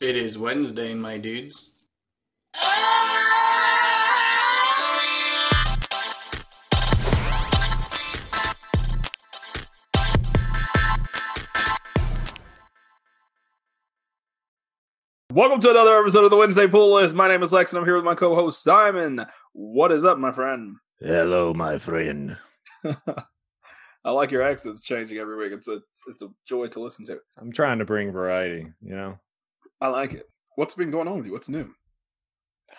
It is Wednesday, my dudes. Welcome to another episode of the Wednesday Pull List. My name is Lex, and I'm here with my co-host Simon. What is up, my friend? Hello, my friend. I like your accents changing every week. It's a it's a joy to listen to. I'm trying to bring variety, you know. I like it. What's been going on with you? What's new?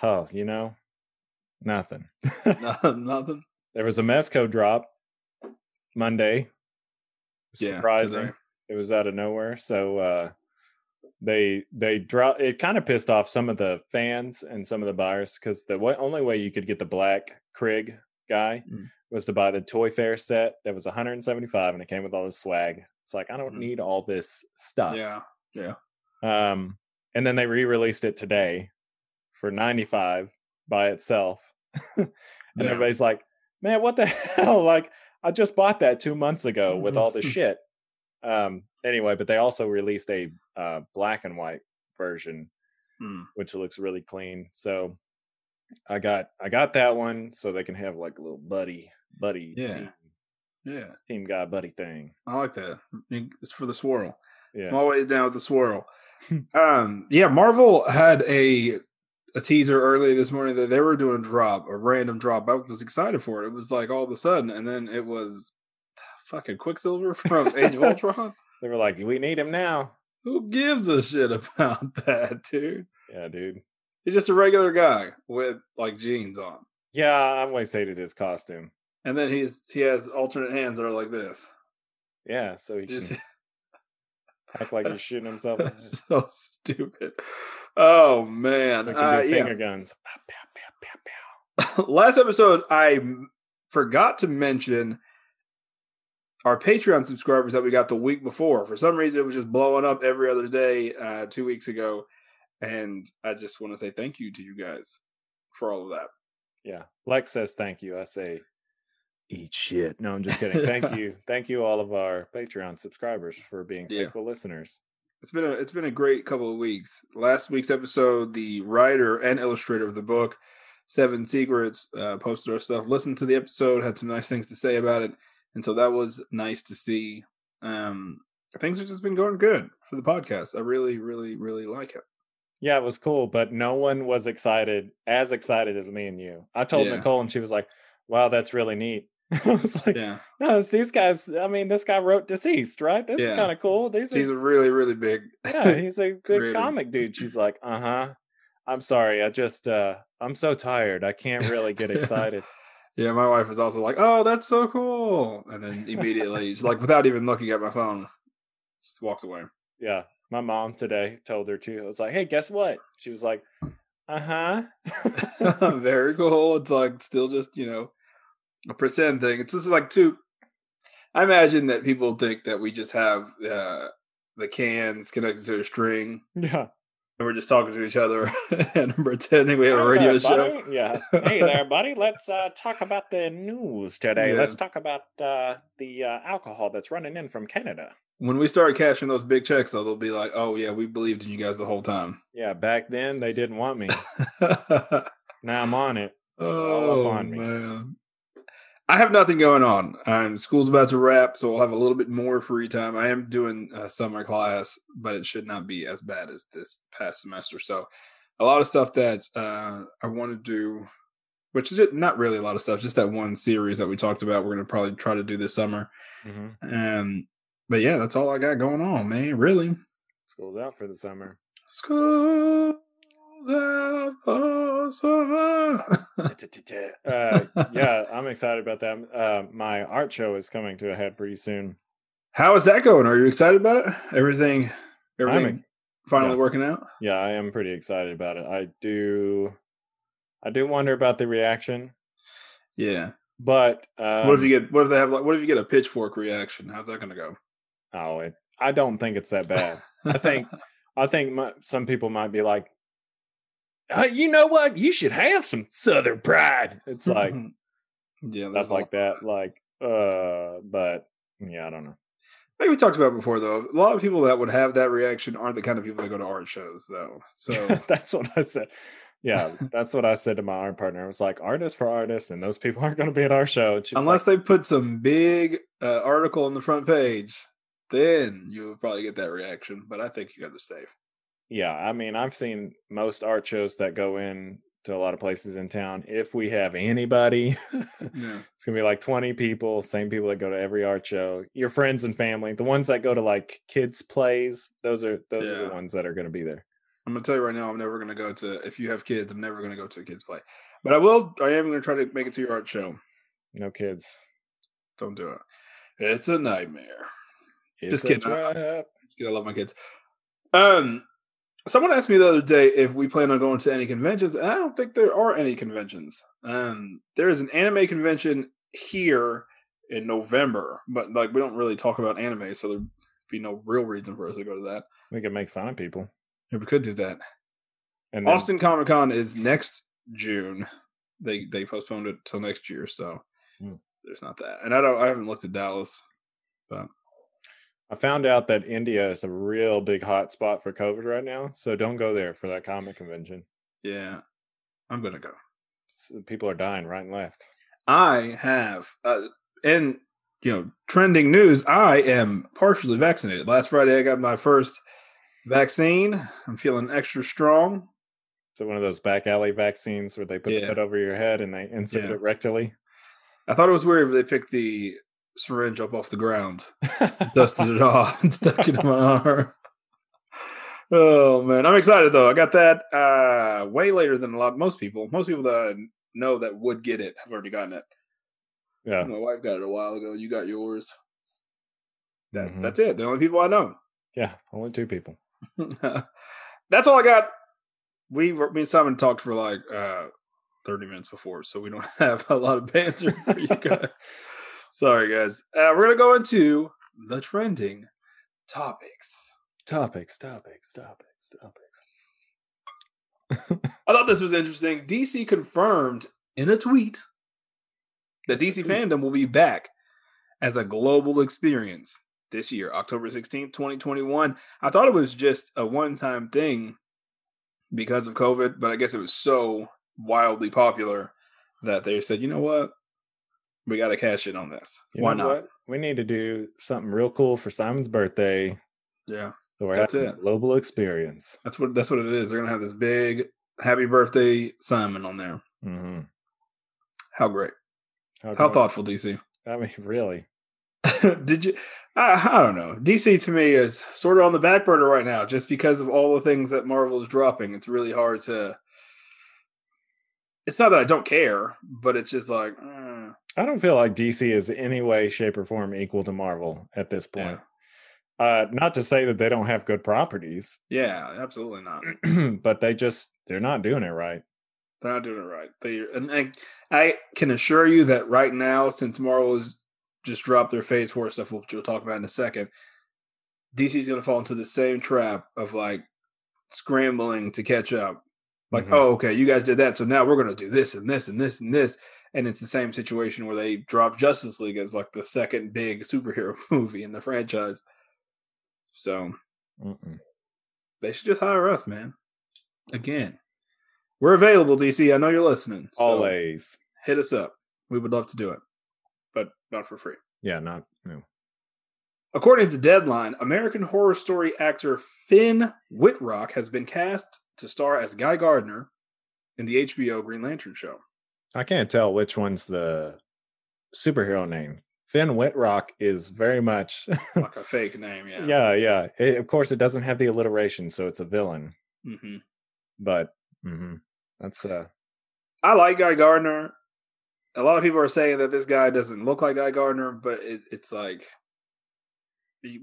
Oh, you know, nothing. Nothing. Nothing. there was a Mezco drop Monday. Yeah, Surprising. today. it was out of nowhere. So uh they they drop it kind of pissed off some of the fans and some of the buyers because the way, only way you could get the black Krig guy Mm. was to buy the Toy Fair set that was 175 and it came with all this swag. It's like I don't Mm. need all this stuff. Yeah. Yeah. Um, and then they re-released it today for 95 by itself. and Yeah. everybody's like, man, what the hell? Like, I just bought that two months ago with all the shit. Um, anyway, but they also released a uh, black and white version, Hmm. which looks really clean. So I got I got that one so they can have like a little buddy buddy Yeah. team, Yeah. team guy buddy thing. I like that. It's for the swirl. yeah I'm Yeah. always down with the swirl. um, yeah, Marvel had a a teaser early this morning that they were doing a drop, a random drop. I was excited for it. It was like all of a sudden, and then it was fucking Quicksilver from Age of Ultron. They were like, we need him now. Who gives a shit about that, dude? Yeah, dude. He's just a regular guy with like jeans on, Yeah, I always hated his costume. and then he's he has alternate hands that are like this. Yeah, so he Just can act like he's shooting himself. so stupid. Oh man, uh, do yeah. finger guns. Last episode I forgot to mention our patreon subscribers that we got the week before for some reason it was just blowing up every other day uh two weeks ago and i just want to say thank you to you guys for all of that Yeah. Lex says thank you. I say eat shit. No, I'm just kidding. Thank you. Thank you all of our Patreon subscribers for being Yeah. faithful listeners. it's been a it's been a great couple of weeks last week's episode the writer and illustrator of the book seven secrets uh posted our stuff listened to the episode had some nice things to say about it and so that was nice to see um things have just been going good for the podcast i really really really like it Yeah, it was cool, but no one was excited, as excited as me and you. I told Yeah. Nicole and she was like, Wow, that's really neat. I was like, yeah No, it's these guys. I mean, this guy wrote DCeased, right? This Yeah. is kind of cool. These are he's a really really big yeah, he's a good Really. comic dude. She's like, uh huh. I'm sorry. I just, uh, I'm so tired. I can't really get excited. yeah my wife was also like oh that's so cool and then immediately she's like without even looking at my phone just walks away yeah. My mom today told her too. I was like, hey, guess what? She was like, uh huh. Very cool. It's like still just, you know, a pretend thing. It's just like two. I imagine that people think that we just have uh, the cans connected to a string yeah. and we're just talking to each other and pretending we have a radio show. Yeah. Hey there, buddy. Let's uh, talk about the news today. Yeah. Let's talk about uh, the uh, alcohol that's running in from Canada. When we start cashing those big checks, though, they'll be like, oh, yeah, we believed in you guys the whole time. Yeah. Back then, they didn't want me. Now I'm on it. oh, up on me. man. I have nothing going on. I'm, school's about to wrap, so I'll have a little bit more free time. I am doing a summer class, but it should not be as bad as this past semester. So, a lot of stuff that uh, I want to do, which is ju- not really a lot of stuff, just that one series that we talked about. We're going to probably try to do this summer. hmm Um, but yeah, that's all I got going on, man. Really, School's out for the summer. school's out for summer. uh, yeah, I'm excited about that. Uh, my art show is coming to a head pretty soon. How is that going? Are you excited about it? Everything, everything ex- finally yeah. working out. Yeah, I am pretty excited about it. I do, I do wonder about the reaction, Yeah. but um, what if you get? What if they have? Like, what if you get a pitchfork reaction? How's that going to go? Oh, it, I don't think it's that bad. I think, I think my, some people might be like, uh, you know what? You should have some Southern pride. It's like yeah, stuff like that. Like, uh, but yeah, I don't know. Like we talked about before, though, a lot of people that would have that reaction aren't the kind of people that go to art shows, though. So that's what I said. Yeah, that's what I said to my art partner. I was like, artists for artists, and those people aren't going to be at our show. And she was unless like, they put some big uh, article on the front page, then you'll probably get that reaction. But I think you guys are safe. Yeah, I mean, I've seen most art shows that go in to a lot of places in town. If we have anybody, Yeah. it's gonna be like 20 people, same people that go to every art show. Your friends and family, the ones that go to like kids plays, those are those are the ones that are gonna be there. I'm gonna tell you right now, I'm never gonna go to. If you have kids, I'm never gonna go to a kids play. But I will. I am gonna try to make it to your art show. No kids. Don't do it. It's a nightmare. It's Just a kidding. I-. I love my kids. Um, someone asked me the other day if we plan on going to any conventions, and I don't think there are any conventions. Um, there is an anime convention here in November, but like we don't really talk about anime, so there'd be no real reason for us to go to that. We could make fun of people. Yeah, we could do that. And then, Austin Comic Con is next June. They they postponed it till next year, so Hmm. there's not that. And I don't. I haven't looked at Dallas. I found out that India is a real big hot spot for COVID right now. So don't go there for that comic convention. Yeah, I'm gonna go. People are dying right and left. I have, uh, and you know, trending news. I am partially vaccinated. Last Friday, I got my first vaccine. I'm feeling extra strong. So one of those back alley vaccines where they put Yeah. the hood over your head and they insert Yeah. it rectally. I thought it was weird, they picked the syringe up off the ground, dusted it off, and stuck it in my arm. Oh man, I'm excited though. I got that uh, way later than a lot most people. Most people that I know that would get it have already gotten it. yeah. My wife got it a while ago. You got yours. That Mhm. that's it. The only people I know. Yeah. Only two people. That's all I got. We me and Simon talked for like uh 30 minutes before, so we don't have a lot of banter for you guys. Sorry, guys. Uh, we're gonna go into the trending topics. Topics, topics, topics, topics. I thought this was interesting. DC confirmed in a tweet that DC fandom will be back as a global experience this year, October 16th, 2021. I thought it was just a one time thing because of COVID, but I guess it was so wildly popular that they said, you know what? We got to cash in on this. You Why not? what? We need to do something real cool for Simon's birthday. Yeah. So we're That's it. global experience. That's what that's what it is. They're gonna have this big happy birthday Simon on there. Mm-hmm. How great. How, How thoughtful, DC. I mean, really? Did you? I, I don't know. DC to me is sort of on the back burner right now, just because of all the things that Marvel is dropping. It's really hard to. It's not that I don't care, but it's just like, mm, I don't feel like DC is any way, shape, or form equal to Marvel at this point. Uh, not to say that they don't have good properties, yeah, absolutely not. but they just they're not doing it right. They're not doing it right. They and I, I can assure you that right now, since Marvel has just dropped their Phase Four stuff, which we'll talk about in a second, DC's going to fall into the same trap of like scrambling to catch up. Like, Mhm. oh, okay, you guys did that, so now we're going to do this and this and this and this, and it's the same situation where they drop Justice League as like the second big superhero movie in the franchise. So Mm-mm. they should just hire us, man. Again, we're available, DC. I know you're listening. so Always, hit us up. We would love to do it, but not for free. yeah, not no. According to Deadline, American Horror Story actor Finn Wittrock has been cast to star as Guy Gardner in the HBO Green Lantern show. I can't tell which one's the superhero name. Finn Wittrock is very much, Like a fake name, yeah. yeah, yeah. It- of course, it doesn't have the alliteration, so it's a villain. hmm But mhm, that's uh, I like Guy Gardner. A lot of people are saying that this guy doesn't look like Guy Gardner, but it, it's like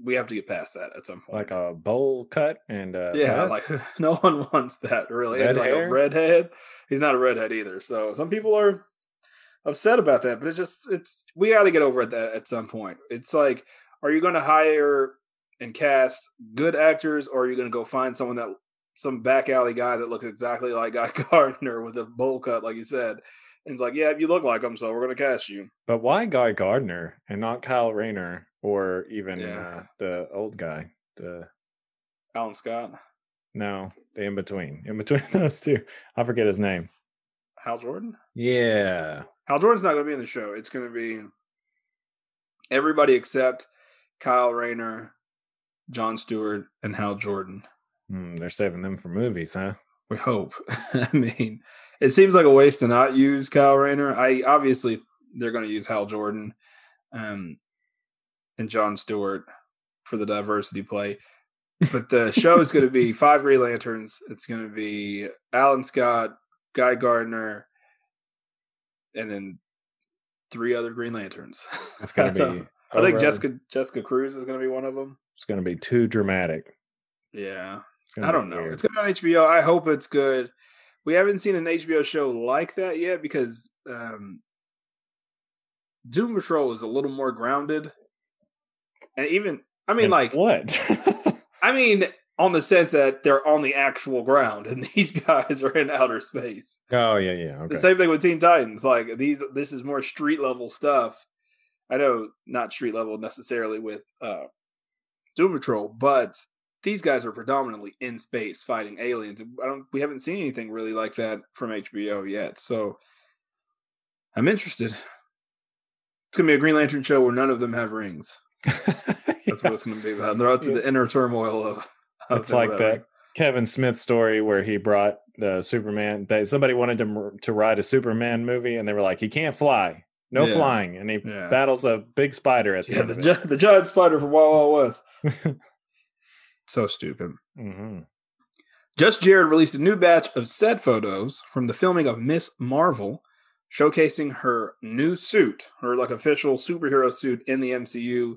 we have to get past that at some point. like a bowl cut and uh, Yeah, vest. like no one wants that really. Red He's like hair? a redhead. He's not a redhead either. So some people are upset about that, but it's just it's we got to get over that at some point. It's like, are you going to hire and cast good actors, or are you going to go find someone that some back alley guy that looks exactly like Guy Gardner with a bowl cut, like you said, And it's like, yeah, you look like him, so we're gonna cast you. But why Guy Gardner and not Kyle Rayner or even Yeah. uh, the old guy? The Alan Scott, no, the in between, in between those two. I forget his name. Hal Jordan. Yeah, Hal Jordan's not gonna be in the show. It's gonna be everybody except Kyle Rayner, John Stewart, and Hal Jordan. Hmm, they're saving them for movies, huh? We hope. I mean, it seems like a waste to not use Kyle Rayner. I obviously they're going to use Hal Jordan, um, and John Stewart for the diversity play. But the show is going to be five Green Lanterns. It's going to be Alan Scott, Guy Gardner, and then three other Green Lanterns. It's gonna be. I think Jessica Jessica Cruz is going to be one of them. It's gonna be too dramatic. Yeah. I don't know. weird. It's gonna be on HBO. I hope it's good. We haven't seen an HBO show like that yet because um Doom Patrol is a little more grounded. And even I mean And like what? I mean on the sense that they're on the actual ground and these guys are in outer space. oh yeah, yeah. Okay. The same thing with Teen Titans. Like these this is more street level stuff. I know not street level necessarily with uh Doom Patrol, but these guys are predominantly in space fighting aliens. I don't we haven't seen anything really like that from HBO yet. So I'm interested. It's gonna be a Green Lantern show where none of them have rings. That's what it's gonna be about. And They're out to Yeah. the inner turmoil of, of It's like that Kevin Smith story where he brought the Superman. They, somebody wanted him to write a Superman movie, and they were like, "He can't fly, no Yeah. flying," and he Yeah. battles a big spider at the Yeah, end the, the giant spider from Wild Wild West. so stupid. hmm Just Jared released a new batch of set photos from the filming of Miss Marvel, showcasing her new suit, her like official superhero suit in the MCU.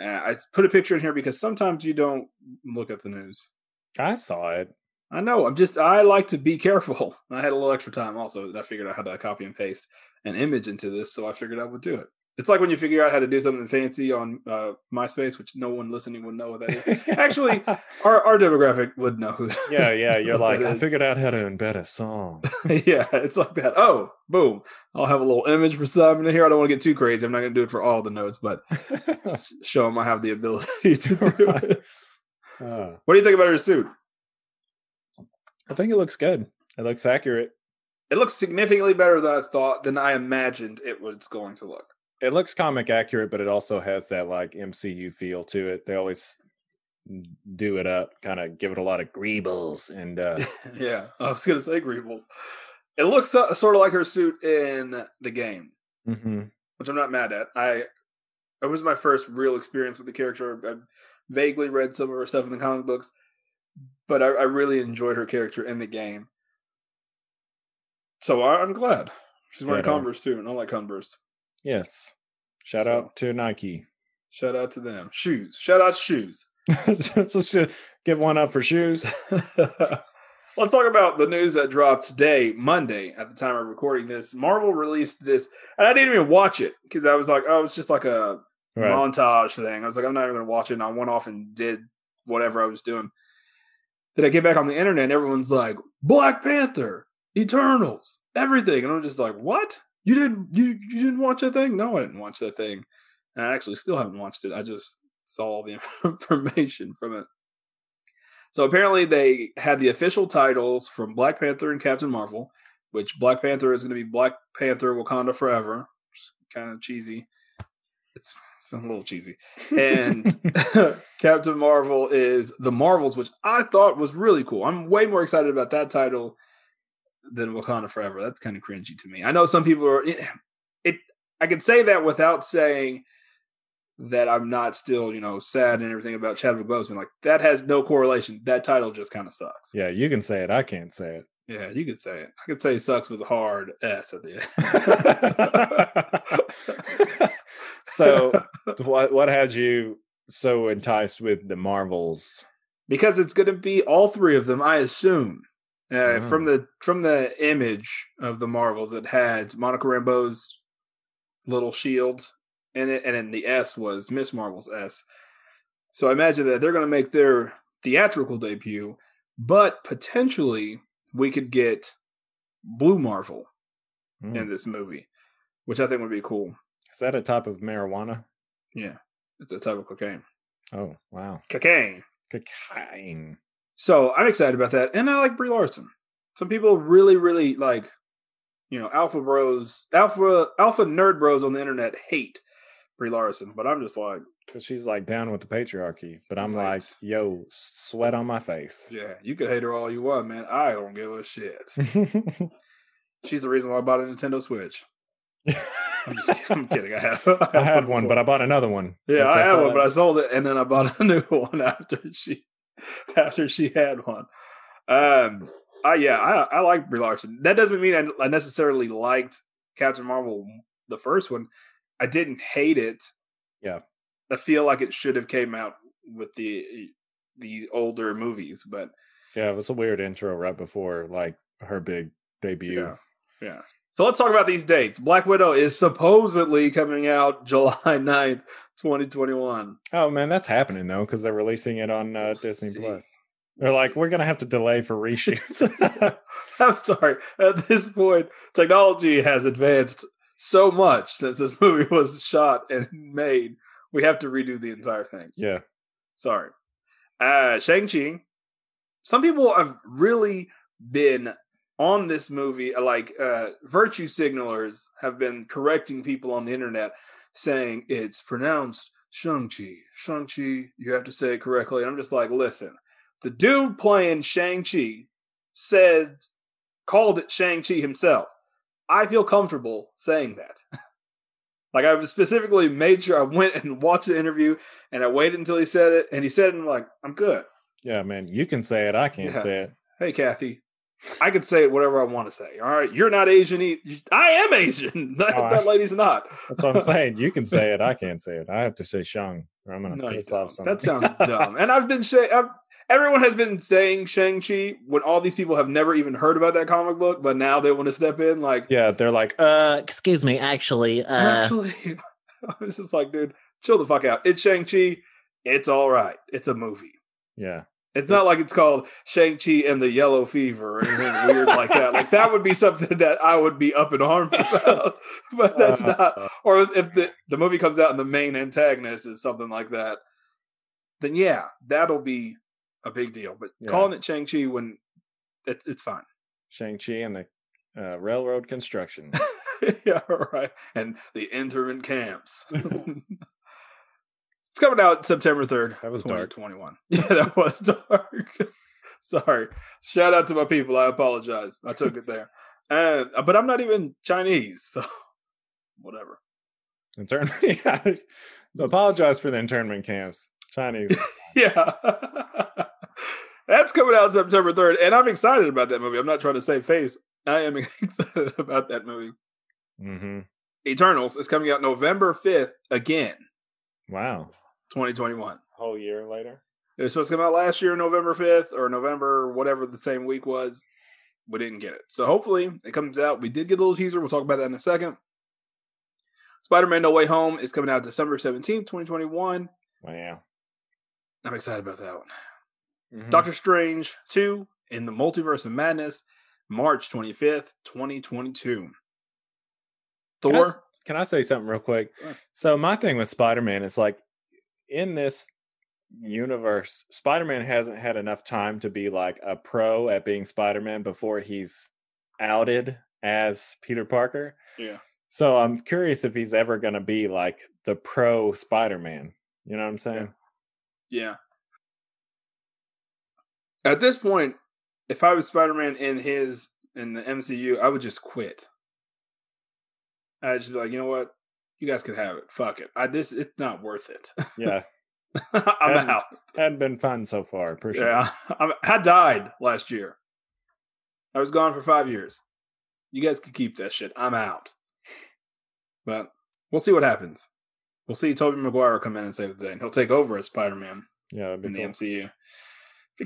Uh, I put a picture in here because sometimes you don't look at the news. I saw it. I know. I'm just. I like to be careful. I had a little extra time also. and I figured out how to copy and paste an image into this, so I figured I would do it. It's like when you figure out how to do something fancy on uh, MySpace, which no one listening would know what that is. Actually, our our demographic would know who. yeah, yeah. You're like, I figured out how to embed a song. yeah, it's like that. Oh, boom! I'll have a little image for some in here. I don't want to get too crazy. I'm not going to do it for all the notes, but show them I have the ability to do Right. it. Uh, What do you think about her suit? I think it looks good. It looks accurate. It looks significantly better than I thought than I imagined it was going to look. It looks comic accurate, but it also has that like MCU feel to it. They always do it up, kind of give it a lot of greebles and uh yeah, I was going to say Greebles. It looks so, sort of like her suit in the game, mhm. which I'm not mad at. I it was my first real experience with the character. I vaguely read some of her stuff in the comic books, but I, I really enjoyed her character in the game. So I, I'm glad she's wearing Yeah. Converse too, and I like Converse. Yes. Shout So- out to Nike. Shout out to them. Shoes. Shout out to shoes. Let's just give one up for shoes. Let's talk about the news that dropped today, Monday, at the time of recording this. Marvel released this, and I didn't even watch it because I was like, oh, it's just like a Right. montage thing. I was like, I'm not even going to watch it. And I went off and did whatever I was doing. Then I get back on the internet, and everyone's like, Black Panther, Eternals, everything, and I'm just like, what? You didn't you you didn't watch that thing? No, I didn't watch that thing. And I actually still haven't watched it. I just saw all the information from it. So apparently they had the official titles from Black Panther and Captain Marvel, which Black Panther is going to be Black Panther Wakanda Forever, which is kind of cheesy. It's, it's a little cheesy. And Captain Marvel is The Marvels, which I thought was really cool. I'm way more excited about that title than Wakanda Forever. That's kind of cringy to me. I know some people are it, it I can say that without saying that I'm not still, you know, sad and everything about Chadwick Boseman. Like that has no correlation. That title just kind of sucks. Yeah, you can say it. I can't say it. Yeah, you could say it. I could say it sucks with a hard S at the end. so what what had you so enticed with the Marvels? because it's going to be all three of them, I assume. Uh, From Oh. the from the image of the Marvels, it had Monica Rambeau's little shield in it, and then the S was Miss Marvel's S. So I imagine that they're going to make their theatrical debut, but potentially we could get Blue Marvel, Mm. in this movie, which I think would be cool. Is that a type of marijuana? Yeah, it's a type of cocaine. Oh, wow. Cocaine. Cocaine. So I'm excited about that, and I like Brie Larson. Some people really, really like, you know, alpha bros, alpha alpha nerd bros on the internet hate Brie Larson, but I'm just like, Because she's like down with the patriarchy. But I'm Right. like, yo, sweat on my face. yeah, you can hate her all you want, man. I don't give a shit. She's the reason why I bought a Nintendo Switch. I'm just kidding. I'm kidding. I had, I had one, but I bought another one. Yeah, I Like had one, but I sold it, and then I bought a new one after she after she had one. Um, I yeah, I I like Brie Larson. That doesn't mean I, I necessarily liked Captain Marvel the first one. I didn't hate it. Yeah. I feel like it should have came out with the the older movies, but yeah, it was a weird intro right before like her big debut. yeah, yeah. So let's talk about these dates. Black Widow is supposedly coming out July 9th, 2021. Oh man, that's happening though because they're releasing it on uh, Disney see. Plus. They're like, we're gonna have to delay for reshoots. I'm sorry. At this point, technology has advanced so much since this movie was shot and made. We have to redo the entire thing. yeah, Sorry. Uh Shang-Chi. Some people have really been on this movie, uh, like uh virtue signalers have been correcting people on the internet saying it's pronounced Shang-Chi. Shang-Chi, you have to say it correctly. And I'm just like, listen, the dude playing Shang-Chi said called it Shang-Chi himself. I feel comfortable saying that. like I specifically made sure I went and watched the interview and I waited until he said it, and he said it, and I'm like, I'm good. yeah, man. You can say it. I can't Yeah. say it. Hey, Kathy, I can say whatever I want to say. All right, you're not Asian. e- I am Asian. That, Oh, I- that lady's not. That's what I'm saying. You can say it. I can't say it. I have to say Shang, or I'm gonna No, piss off someone. That sounds dumb. And I've been saying, everyone has been saying Shang Chi when all these people have never even heard about that comic book, but now they want to step in. Like, yeah, they're like, Uh, excuse me. Actually, uh, actually, I was just like, dude, chill the fuck out. It's Shang Chi. It's all right. It's a movie. yeah, It's not like it's called Shang-Chi and the Yellow Fever or anything weird like that. Like that would be something that I would be up in arms about. But that's Uh, not or if the, the movie comes out and the main antagonist is something like that, then yeah, that'll be a big deal. But Yeah. calling it Shang-Chi when it's it's fine. Shang Chi and the uh, railroad construction. yeah, right. And the internment camps. it's coming out September 3rd. That was dark. 21. Yeah, that was dark. Sorry. Shout out to my people. I apologize. I took it there. And but I'm not even Chinese, so whatever. Intern. yeah. Apologize for the internment camps. Chinese. Yeah. That's coming out September 3rd. And I'm excited about that movie. I'm not trying to save face. I am excited about that movie. hmm Eternals is coming out November 5th again, Wow. 2021. Whole year later. It was supposed to come out last year, November 5th, or November, whatever the same week was. We didn't get it. So hopefully it comes out. We did get a little teaser. We'll talk about that in a second. Spider Man No Way Home is coming out December 17th, 2021. Wow. I'm excited about that one. Mhm. Doctor Strange 2 in the Multiverse of Madness, March 25th, 2022. Can I, s- Thor. Can I say something real quick? Sure. So my thing with Spider-Man is like in this universe, Spider-Man hasn't had enough time to be like a pro at being Spider-Man before he's outed as Peter Parker. Yeah. So I'm curious if he's ever going to be like the pro Spider-Man. You know what I'm saying? Yeah. At this point, if I was Spider Man in his in the MCU, I would just quit. I'd just be like, you know what? You guys can have it. Fuck it. I this it's not worth it. Yeah. I'm Hadn't- out. Hadn't been fun so far. Appreciate Yeah. I'm, I died last year. I was gone for five years. You guys can keep that shit. I'm out. But we'll see what happens. We'll see Tobey Maguire come in and save the day. And he'll take over as Spider Man. Yeah, in the. MCU.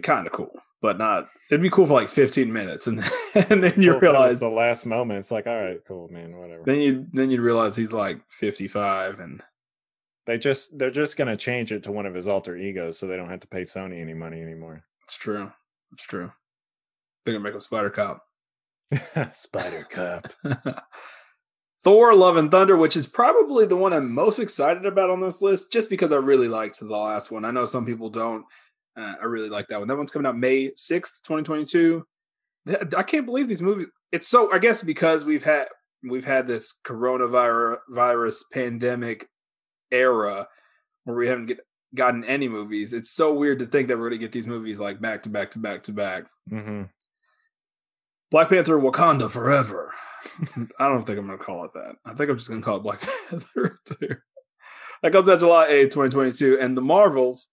Kind of cool, but not. It'd be cool for like 15 minutes, and then, and then you Well, if that was realize, the last moment. It's like, all right, cool, man, whatever. then you then you realize he's like 55, and They just they're just gonna change it to one of his alter egos, so they don't have to pay Sony any money anymore. it's true. It's true. They're gonna make him Spider Cop. Spider Cop. Thor: Love and Thunder, which is probably the one I'm most excited about on this list, just because I really liked the last one. I know some people don't. Uh, I really like that one. That one's coming out May sixth, twenty twenty two. I can't believe these movies. It's so. I guess because we've had we've had this coronavirus virus pandemic era where we haven't get, gotten any movies. It's so weird to think that we're going to get these movies like back to back to back to back. hmm Black Panther Wakanda Forever. I don't think I'm going to call it that. I think I'm just going to call it Black Panther 2. That comes out July 8th, 2022. And The Marvels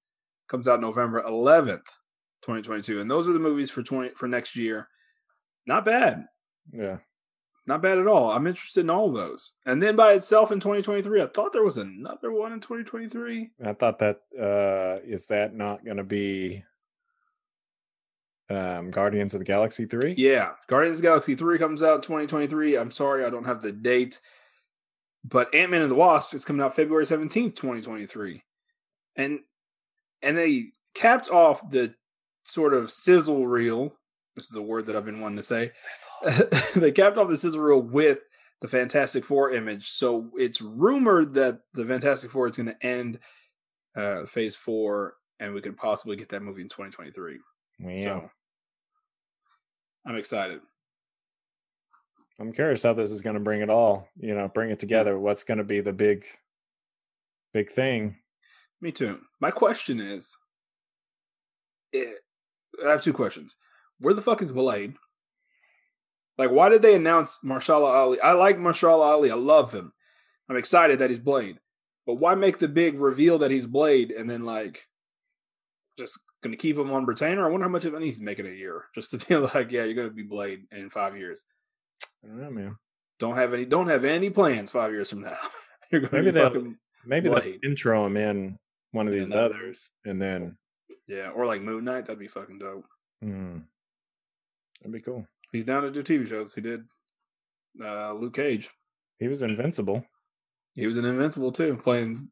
comes out November 11th, 2022. And those are the movies for 20 for next year. Not bad. Yeah. Not bad at all. I'm interested in all those. And then by itself in 2023, I thought there was another one in 2023. I thought that uh is that not going to be um Guardians of the Galaxy 3? Yeah, Guardians of the Galaxy 3 comes out 2023. I'm sorry, I don't have the date. But Ant-Man and the Wasp is coming out February 17th, 2023. And and they capped off the sort of sizzle reel. This is the word that I've been wanting to say. they capped off the sizzle reel with the Fantastic Four image. So it's rumored that the Fantastic Four is going to end uh, Phase Four, and we could possibly get that movie in 2023. Yeah. So I'm excited. I'm curious how this is going to bring it all, you know, bring it together. What's going to be the big big thing? Me too. My question is, eh, I have two questions. Where the fuck is Blade? Like, why did they announce Mahershala Ali? I like Mahershala Ali. I love him. I'm excited that he's Blade. But why make the big reveal that he's Blade and then like just gonna keep him on retainer? I wonder how much of money he's making a year just to be like, yeah, you're gonna be Blade in five years. I don't know, man. Don't have any. Don't have any plans five years from now. you're gonna Maybe be fucking Maybe they'll intro him in one of Yeah, these others and then yeah, or like Moon Knight. That'd be fucking dope. hmm, that'd be cool. He's down to do TV shows. He did uh Luke Cage. He was invincible. He was an Invincible too, playing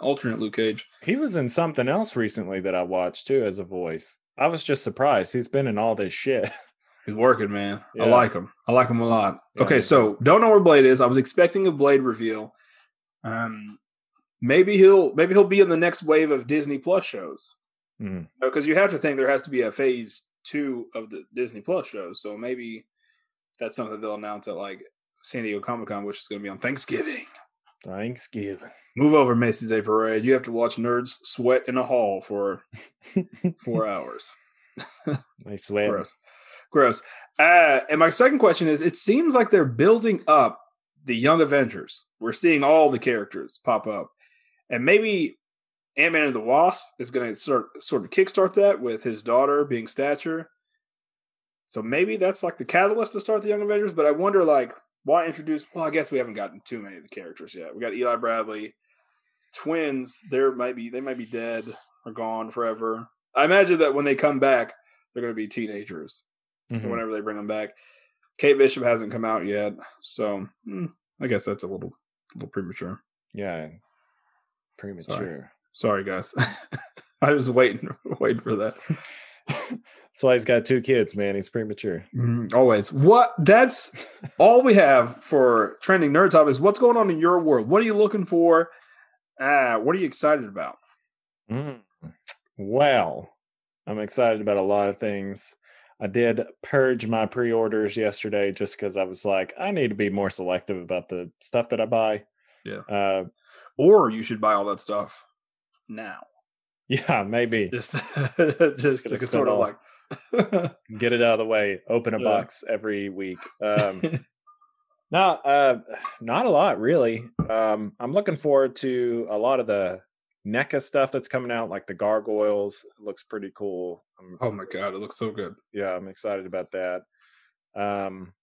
alternate Luke Cage. He was in something else recently that I watched too as a voice. I was just surprised. He's been in all this shit. He's working, man. I like him. I like him a lot. Yeah, okay, so don't know where Blade is. I was expecting a Blade reveal. Um, maybe he'll maybe he'll be in the next wave of Disney Plus shows because you have to think there has to be a phase two of the Disney Plus shows. So maybe that's something they'll announce at like San Diego Comic Con, which is going to be on Thanksgiving. Thanksgiving. Move over, Macy's Day Parade. You have to watch nerds sweat in a hall for four hours. I sweat. Gross. Gross. Uh, and my second question is it seems like they're building up the Young Avengers. We're seeing all the characters pop up. And maybe Ant Man and the Wasp is going to sort, sort of kickstart that with his daughter being Stature. So maybe that's like the catalyst to start the Young Avengers. But I wonder, like, why introduce? Well, I guess we haven't gotten too many of the characters yet. We got Eli Bradley, twins. There might be they might be dead or gone forever. I imagine that when they come back, they're going to be teenagers Mhm. whenever they bring them back. Kate Bishop hasn't come out yet, so hmm, I guess that's a little, little premature. Yeah. Premature. Sorry, guys. I was waiting, waiting for that. That's why he's got two kids, man. He's premature. Mhm, Always. What? That's all we have for trending nerd topics. What's going on in your world? What are you looking for? Ah, what are you excited about? Mm. Well, I'm excited about a lot of things. I did purge my pre-orders yesterday just because I was like, I need to be more selective about the stuff that I buy. Yeah. Uh, Or you should buy all that stuff now. yeah, maybe Just, just, spend sort of all- like. get it out of the way. Open a Yeah. box every week. Um, no, uh, not a lot really. Um, I'm looking forward to a lot of the NECA stuff that's coming out, like the gargoyles. It looks pretty cool. I'm oh my god, it looks so good. yeah, I'm excited about that. Um,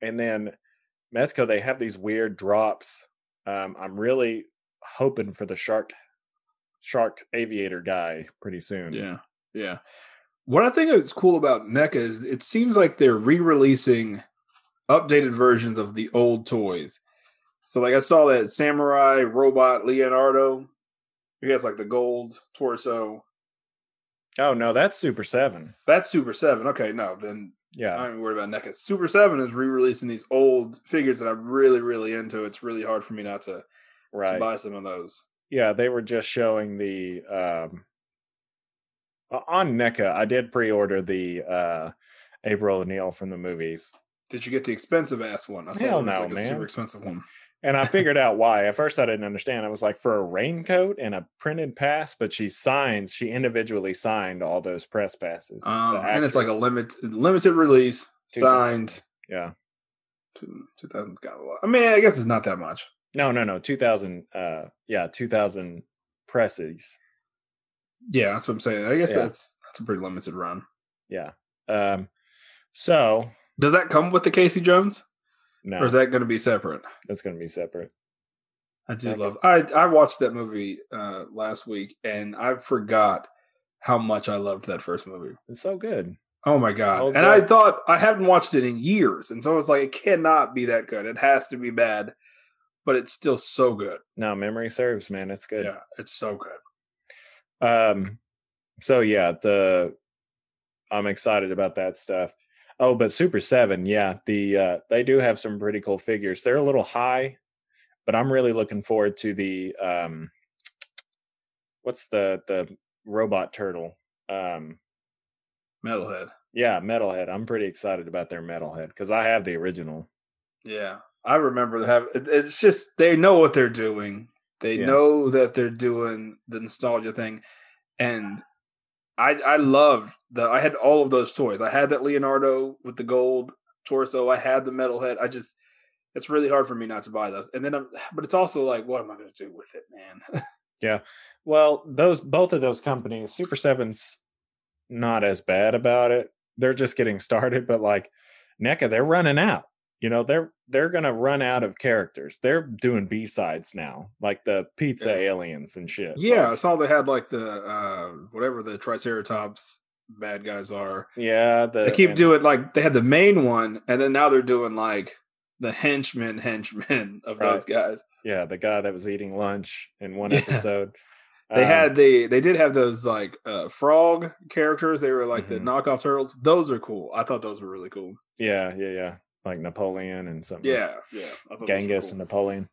and then Mezco, they have these weird drops. Um, I'm really hoping for the shark, shark aviator guy pretty soon. Yeah, yeah. What I think is cool about NECA is it seems like they're re-releasing updated versions of the old toys. So, like I saw that samurai robot Leonardo. He has like the gold torso. Oh no, that's Super Seven. That's Super Seven. Okay, no, then Yeah. I'm even worried about NECA. Super Seven is re-releasing these old figures that I'm really, really into. It's really hard for me not to, to right. buy some of those. Yeah, they were just showing the um on NECA. I did pre-order the uh April O'Neil from the movies. Did you get the expensive ass one? I saw Hell it was no, like a man. super expensive one. And I figured out why. At first I didn't understand. I was like for a raincoat and a printed pass, but she signed, she individually signed all those press passes. Um, and it's like a limit limited release, signed. yeah. Two thousand's got a lot. I mean, I guess it's not that much. No, no, no. 2000 uh yeah, 2000 presses. Yeah, that's what I'm saying. I guess Yeah. that's that's a pretty limited run. Yeah. Um so Does that come with the Casey Jones, no, or is that going to be separate? that's going to be separate. I do Okay. love. I I watched that movie uh last week, and I forgot how much I loved that first movie. It's so good. Oh my god! Holds and I thought I hadn't watched it in years, and so it's like it cannot be that good. It has to be bad, but it's still so good. No, memory serves, man. It's good. Yeah, it's so good. Um so yeah, the I'm excited about that stuff. Oh, but Super 7, yeah, the uh they do have some pretty cool figures. They're a little high, but I'm really looking forward to the um what's the the robot turtle? Um Metalhead. yeah, Metalhead. I'm pretty excited about their Metalhead cuz I have the original. Yeah, I remember have. It, it's just they know what they're doing. They Yeah. know that they're doing the nostalgia thing, and I I love the. I had all of those toys. I had that Leonardo with the gold torso. I had the metal head. I just it's really hard for me not to buy those. And then I'm, but it's also like, what am I going to do with it, man? Yeah. Well, those both of those companies, Super Seven's not as bad about it. They're just getting started, but like NECA, they're running out. You know, they're they're gonna run out of characters. They're doing B sides now, like the pizza Yeah. aliens and shit. yeah, I saw they had like the uh whatever the Triceratops bad guys are. yeah. The They keep and- doing like they had the main one, and then now they're doing like the henchmen, henchmen of those guys. yeah the guy that was eating lunch in one Yeah. episode. They Um, had the they did have those like uh frog characters. They were like the Mhm. knockoff turtles. Those are cool. I thought those were really cool. yeah, yeah, yeah, like Napoleon and something. else. Yeah, yeah. I thought those were Genghis cool. and Napoleon.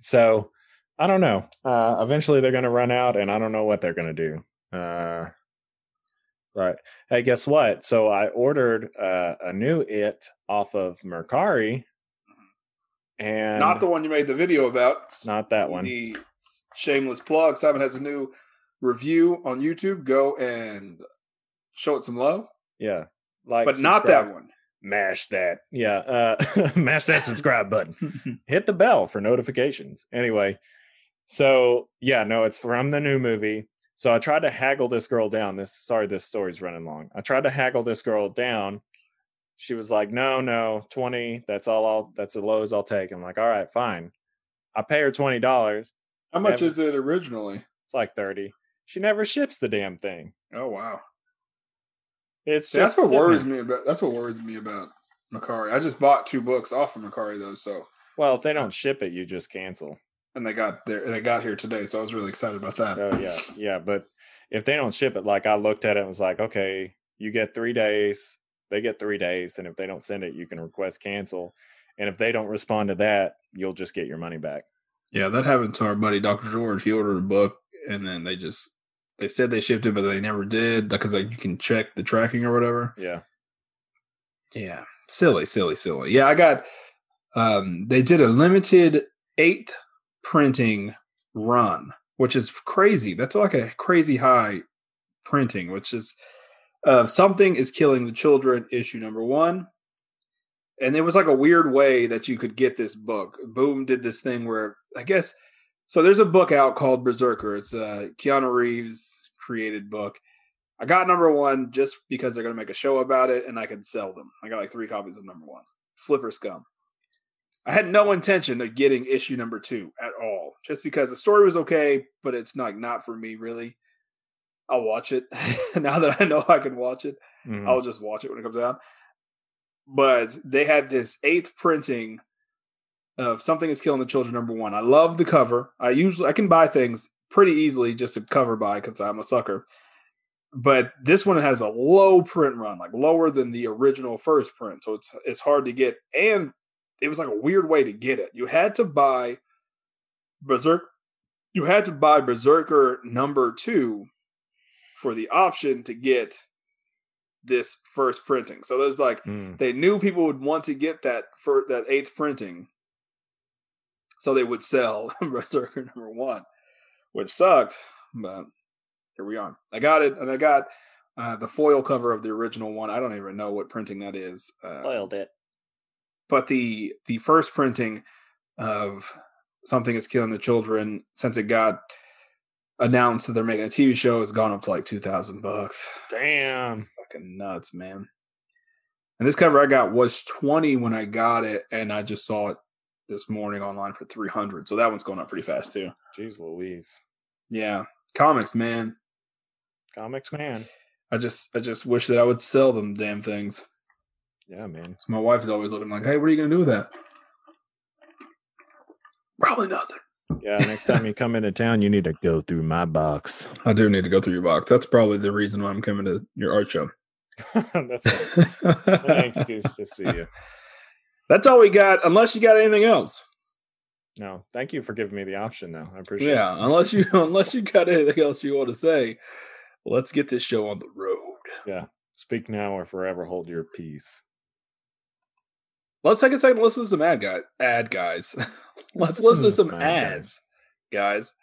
So I don't know. Uh, eventually they're going to run out, and I don't know what they're going to do. Uh, right. Hey, guess what? So I ordered uh, a new it off of Mercari, and not the one you made the video about. not that one. The shameless plug. Simon has a new review on YouTube. Go and show it some love, yeah, like, but not subscribe, that one. Mash that. Yeah, uh, mash that subscribe button. hit the bell for notifications. Anyway, so yeah, no, it's from the new movie. So I tried to haggle this girl down. This sorry, this story's running long. I tried to haggle this girl down. She was like, "No, no, twenty. That's all. I'll. That's the lowest I'll take." I'm like, "All right, fine." I pay her twenty dollars. How much Never- is it originally? It's like thirty. She never ships the damn thing. Oh wow. It's See, that's what worries there. me about. That's what worries me about Mercari. I just bought two books off of Mercari though, so Well, if they don't ship it, you just cancel. and they got there. They got here today, so I was really excited about that. Oh yeah, yeah. But if they don't ship it, like I looked at it and was like, okay, you get three days. They get three days, and if they don't send it, you can request cancel. And if they don't respond to that, you'll just get your money back. Yeah, that happened to our buddy Dr. George. He ordered a book and then they just they said they shipped it, but they never did because like you can check the tracking or whatever. Yeah. Yeah, silly, silly, silly. Yeah, I got. Um, they did a limited eighth printing run, which is crazy. That's like a crazy high printing, which is uh, something is killing the children. Issue number one, and it was like a weird way that you could get this book. Boom did this thing where I guess so. There's a book out called Berserker. It's a Keanu Reeves created book. I got number one just because they're going to make a show about it and I could sell them. I got like three copies of number one. Flipper Scum. I had no intention of getting issue number two at all, just because the story was okay, but it's not not for me really. I'll watch it now that I know I can watch it. Mhm. I'll just watch it when it comes out. But they had this eighth printing of something is killing the children number one. I love the cover. I usually I can buy things pretty easily just to cover buy because I'm a sucker. but this one has a low print run, like lower than the original first print. So it's it's hard to get, and it was like a weird way to get it. You had to buy Berserk. You had to buy Berserker number two for the option to get this first printing. So there's like Mm. they knew people would want to get that for that eighth printing, so they would sell Berserker number one, which sucked, but here we are. I got it, and I got uh, the foil cover of the original one. I don't even know what printing that is, uh, Spoiled it. but the the first printing of something is killing the children since it got announced that they're making a TV show has gone up to like two thousand bucks Damn. fucking nuts, man. And this cover I got was 20 when I got it, and I just saw it this morning online for 300. So that one's going up pretty fast too. Jeez Louise. Yeah. Comics, man. Comics man. I just I just wish that I would sell them damn things. Yeah, man. So my wife is always looking like, hey, what are you gonna do with that? Probably nothing. Yeah, next time you come into town, you need to go through my box. I do need to go through your box. That's probably the reason why I'm coming to your art show. That's an excuse to see you. That's all we got, unless you got anything else. No, thank you for giving me the option, though. I appreciate Yeah, unless you unless you got anything else you want to say, let's get this show on the road. Yeah, Speak now or forever hold your peace. Let's take a second to listen to some ad guy ad guys. let's listen to some ads, guys,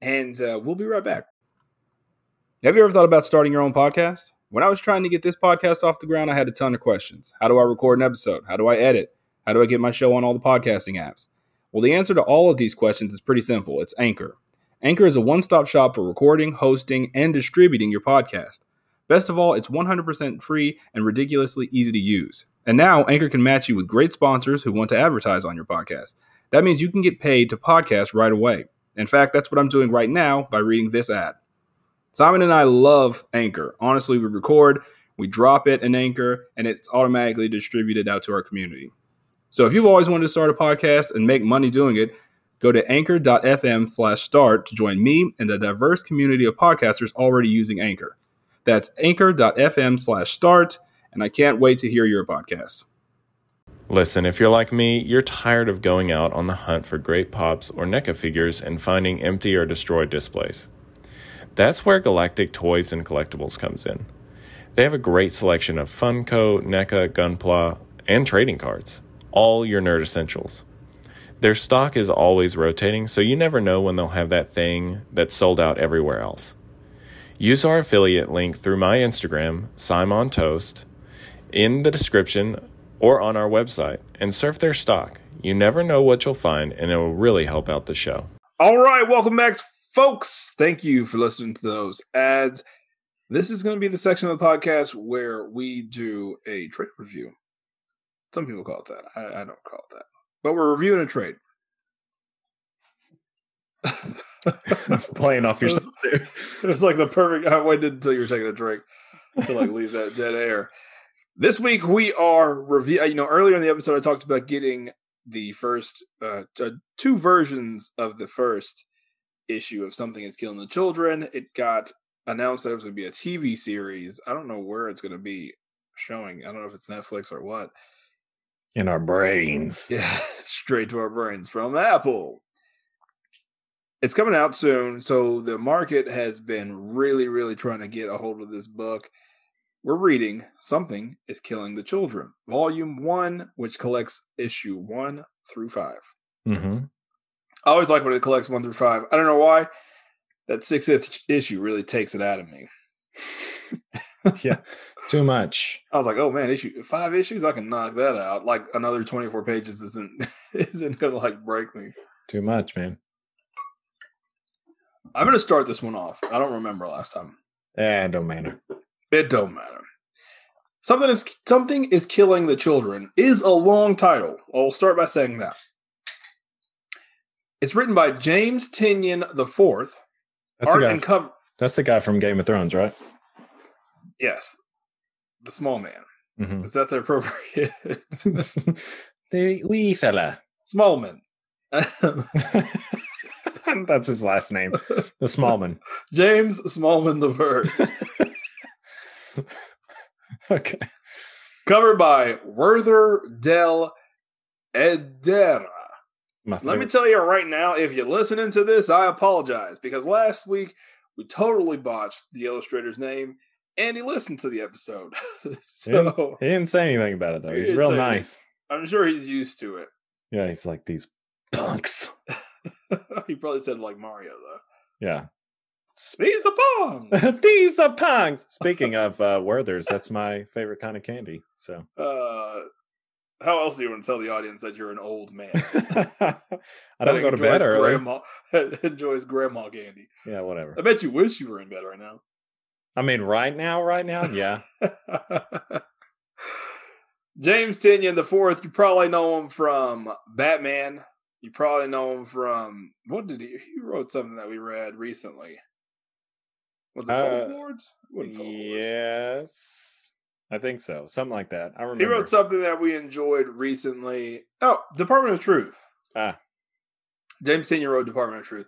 and uh, we'll be right back. Have you ever thought about starting your own podcast? When I was trying to get this podcast off the ground, I had a ton of questions. How do I record an episode? How do I edit? How do I get my show on all the podcasting apps? Well, the answer to all of these questions is pretty simple. It's Anchor. Anchor is a one-stop shop for recording, hosting, and distributing your podcast. Best of all, it's 100% free and ridiculously easy to use. And now Anchor can match you with great sponsors who want to advertise on your podcast. That means you can get paid to podcast right away. In fact, that's what I'm doing right now by reading this ad. Simon and I love Anchor. Honestly, we record, we drop it in Anchor, and it's automatically distributed out to our community. So if you've always wanted to start a podcast and make money doing it, go to anchor.fm slash start to join me and the diverse community of podcasters already using Anchor. That's anchor.fm slash start, and I can't wait to hear your podcast. Listen, if you're like me, you're tired of going out on the hunt for great pops or NECA figures and finding empty or destroyed displays. That's where Galactic Toys and Collectibles comes in. They have a great selection of Funko, NECA, Gunpla, and trading cards, all your nerd essentials. Their stock is always rotating, so you never know when they'll have that thing that's sold out everywhere else. Use our affiliate link through my Instagram, Simon Toast, in the description or on our website and surf their stock. You never know what you'll find, and it will really help out the show. All right, welcome back, folks. Thank you for listening to those ads. This is going to be the section of the podcast where we do a trade review. Some people call it that. I, I don't call it that. But we're reviewing a trade. Playing off It your was, it was like the perfect. I waited until you were taking a drink to like leave that dead air. This week we are review. You know, earlier in the episode I talked about getting the first uh, t- two versions of the first issue of Something Is Killing the Children. It got announced that it was going to be a TV series. I don't know where it's going to be showing. I don't know if it's Netflix or what. In our brains. Yeah, straight to our brains from Apple. It's coming out soon, so the market has been really, really trying to get a hold of this book. We're reading Something is Killing the Children, Volume 1, which collects issue 1 through 5. Mm-hmm. I always like when it collects 1 through 5. I don't know why. That sixth issue really takes it out of me. Yeah, too much. I was like, oh man, issue five issues, I can knock that out. Like another 24 pages isn't isn't gonna like break me. Too much, man. I'm gonna start this one off. I don't remember last time. Eh, don't matter. It don't matter. Something is something is killing the children is a long title. I'll start by saying that. It's written by James Tynion the Fourth. That's the guy. and cover. That's the guy from Game of Thrones, right? Yes, the small man. Mm-hmm. Is that the appropriate the wee fella. small man? That's his last name. The Smallman. James Smallman the First. okay. Covered by Werther del Edera. Let me tell you right now, if you're listening to this, I apologize because last week we totally botched the illustrator's name and he listened to the episode. so he didn't say anything about it though. He's real nice. I'm sure he's used to it. Yeah, he's like these punks. he probably said like Mario though. Yeah. Speeds of bomb. these are punks. Speaking of uh Werther's, that's my favorite kind of candy. So uh, how else do you want to tell the audience that you're an old man? I don't go to bed early. Grandma enjoys grandma candy. Yeah, whatever. I bet you wish you were in bed right now. I mean, right now, right now, yeah. James Tynion the fourth, you probably know him from Batman. You probably know him from what did he? He wrote something that we read recently. Was it Uh, wasn't yes, I think so. Something like that. I remember. He wrote something that we enjoyed recently. Oh, Department of Truth. Ah. James Tynion wrote Department of Truth.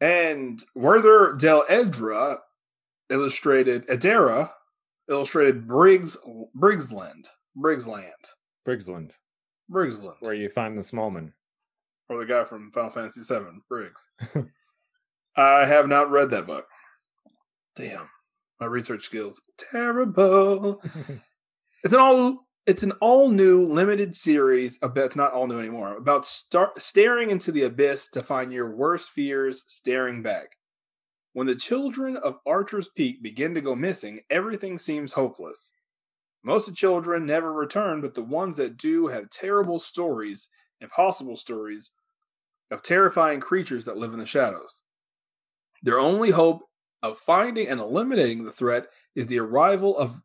And Werther Dell'Edera illustrated Edera illustrated Briggs Briggsland. Briggsland. Briggsland, Briggsland. where you find the Smallman. or the guy from Final Fantasy VII, Briggs. I have not read that book. Damn, my research skills terrible. It's an all it's an all new limited series about it's not all new anymore about start staring into the abyss to find your worst fears staring back. When the children of Archer's Peak begin to go missing, everything seems hopeless. Most of the children never return, but the ones that do have terrible stories, impossible stories of terrifying creatures that live in the shadows. Their only hope of finding and eliminating the threat is the arrival of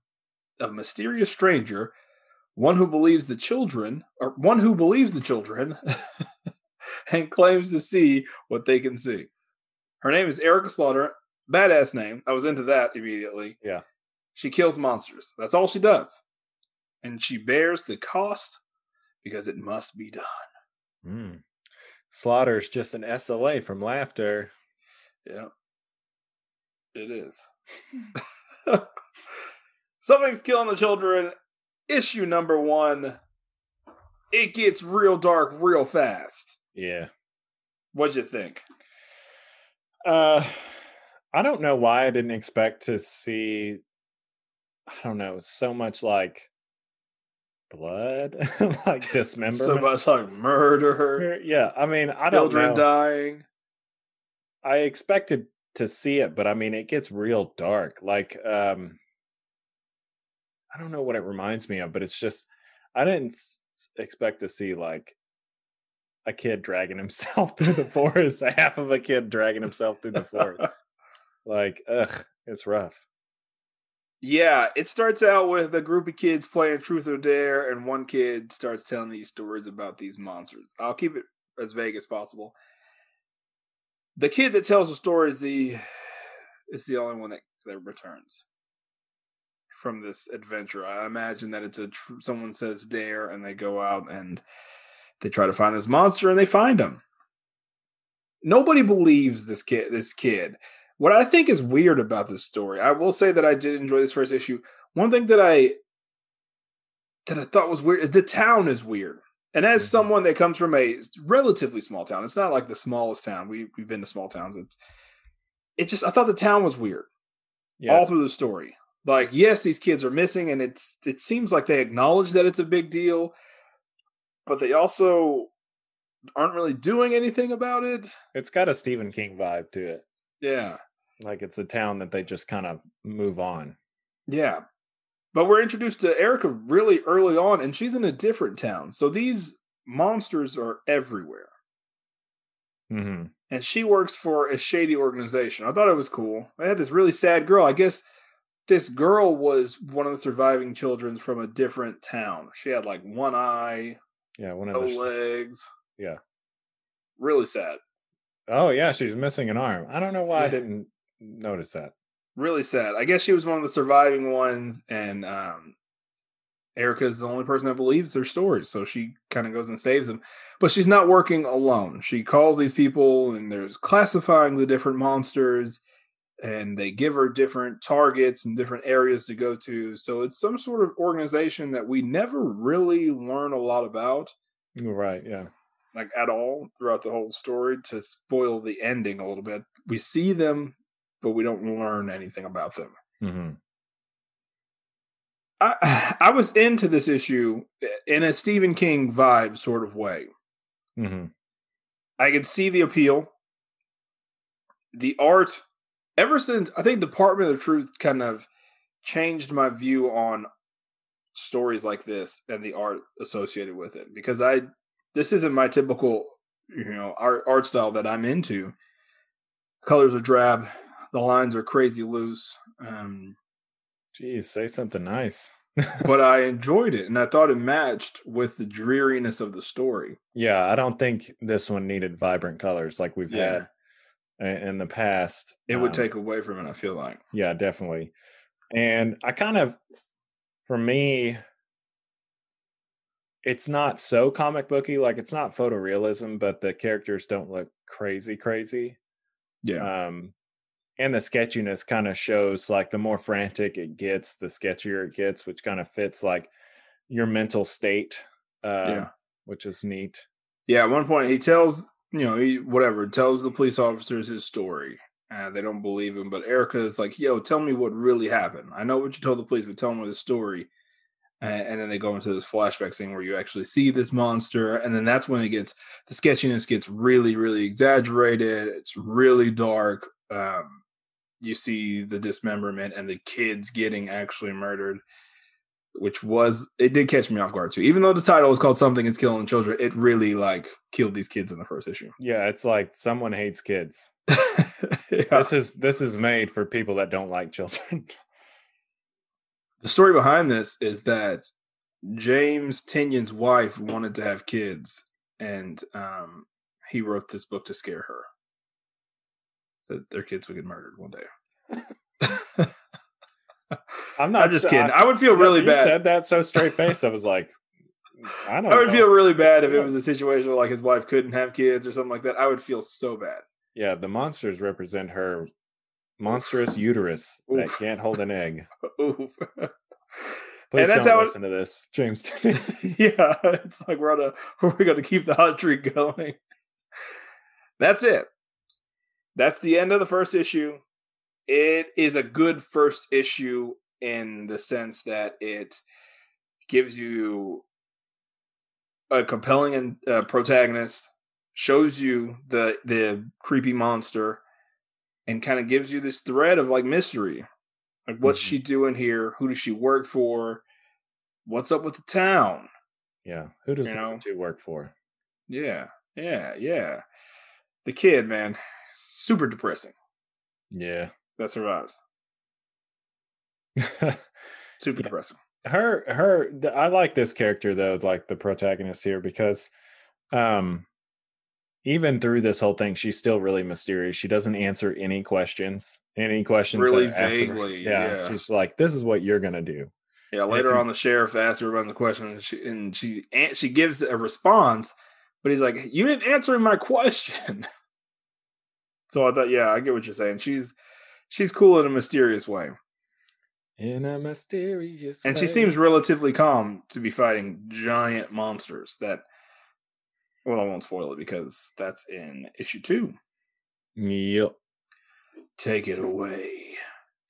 a mysterious stranger, one who believes the children, or one who believes the children, and claims to see what they can see. Her name is Erica Slaughter. Badass name. I was into that immediately. Yeah. She kills monsters. That's all she does. And she bears the cost because it must be done. Mm. Slaughter's just an SLA from laughter. Yeah. It is. Something's killing the children. Issue number one. It gets real dark real fast. Yeah. What'd you think? Uh, I don't know why I didn't expect to see. I don't know so much like blood, like dismemberment. So much like murder, Yeah, I mean, I don't children know. dying. I expected to see it, but I mean, it gets real dark. Like, um, I don't know what it reminds me of, but it's just I didn't expect to see like a kid dragging himself through the forest, a half of a kid dragging himself through the forest. Like, ugh, it's rough. Yeah, it starts out with a group of kids playing Truth or Dare, and one kid starts telling these stories about these monsters. I'll keep it as vague as possible. The kid that tells the story is the is the only one that, that returns from this adventure. I imagine that it's a tr- someone says dare, and they go out and they try to find this monster, and they find him. Nobody believes this kid. This kid. What I think is weird about this story, I will say that I did enjoy this first issue. One thing that I that I thought was weird is the town is weird. And as Mhm. someone that comes from a relatively small town, it's not like the smallest town. We we've been to small towns. It's it just I thought the town was weird Yeah, all through the story. Like, yes, these kids are missing, and it's it seems like they acknowledge that it's a big deal, but they also aren't really doing anything about it. it's got a Stephen King vibe to it. Yeah. Like, it's a town that they just kind of move on. Yeah. But we're introduced to Erica really early on, and she's in a different town. So these monsters are everywhere. hmm And she works for a shady organization. I thought it was cool. They had this really sad girl. I guess this girl was one of the surviving children from a different town. She had like one eye, Yeah, one of no the. legs. Yeah. Really sad. Oh yeah, she's missing an arm. I don't know why I didn't notice that. Really sad. I guess she was one of the surviving ones, and um, Erica is the only person that believes her stories, so she kind of goes and saves them. But she's not working alone. She calls these people, and there's classifying the different monsters. And they give her different targets and different areas to go to. So it's some sort of organization that we never really learn a lot about, Right. Yeah. like at all throughout the whole story to spoil the ending a little bit. We see them, but we don't learn anything about them. hmm I I was into this issue in a Stephen King vibe sort of way. hmm I could see the appeal. The art, ever since I think Department of Truth kind of changed my view on stories like this and the art associated with it because I this isn't my typical you know art art style that I'm into. Colors are drab, the lines are crazy loose. Um, Geez, say something nice. but I enjoyed it and I thought it matched with the dreariness of the story. Yeah, I don't think this one needed vibrant colors like we've Yeah. had in the past. It would Um, take away from it, I feel like. Yeah, definitely. And I kind of, for me, it's not so comic booky. Like it's not photorealism, but the characters don't look crazy, crazy. Yeah. Um, and the sketchiness kind of shows like the more frantic it gets, the sketchier it gets, which kind of fits like your mental state. Uh, Yeah. which is neat. Yeah, at one point he tells, you know, he whatever, tells the police officers his story. Uh, they don't believe him, but Erica is like, "Yo, tell me what really happened. I know what you told the police, but tell me the story." And, and then they go into this flashback scene where you actually see this monster, and then that's when it gets the sketchiness gets really, really exaggerated. It's really dark. Um, you see the dismemberment and the kids getting actually murdered which was it did catch me off guard too. Even though the title was called "Something Is Killing Children," it really like killed these kids in the first issue. Yeah, it's like someone hates kids. Yeah. This is this is made for people that don't like children. The story behind this is that James Tynion's wife wanted to have kids, and um, he wrote this book to scare her that their kids would get murdered one day. I'm not I'm just kidding. I, I would feel really you bad. said that so straight faced. I was like, I don't. Know. I would know. feel really bad if it was a situation where like his wife couldn't have kids or something like that. I would feel so bad. Yeah, the monsters represent her monstrous uterus that Oof. can't hold an egg. Oof. Please that's don't how it- listen to this, James. yeah, it's like we're on a we're gonna keep the hot streak going. That's it. That's the end of the first issue. It is a good first issue in the sense that it gives you a compelling uh, protagonist, shows you the the creepy monster, and kind of gives you this thread of like mystery. Like, what's Mhm. she doing here? Who does she work for? What's up with the town? yeah, who does You know? two work for? Yeah, yeah, yeah. The kid, man, super depressing. Yeah, That survives. Super Yeah. depressing. her her i like this character though like the protagonist here because um even through this whole thing she's still really mysterious she doesn't answer any questions any questions Really are asked of her. vaguely, yeah, yeah. she's like this is what you're gonna do Yeah, later on, the sheriff asks her about the question, and she and she an- she gives a response, but he's like, "You didn't answer my question." so I thought, yeah, I get what you're saying. She's she's cool in a mysterious way, in a mysterious and she seems relatively calm to be fighting giant monsters. That well, I won't spoil it because that's in issue two. yep Take it away.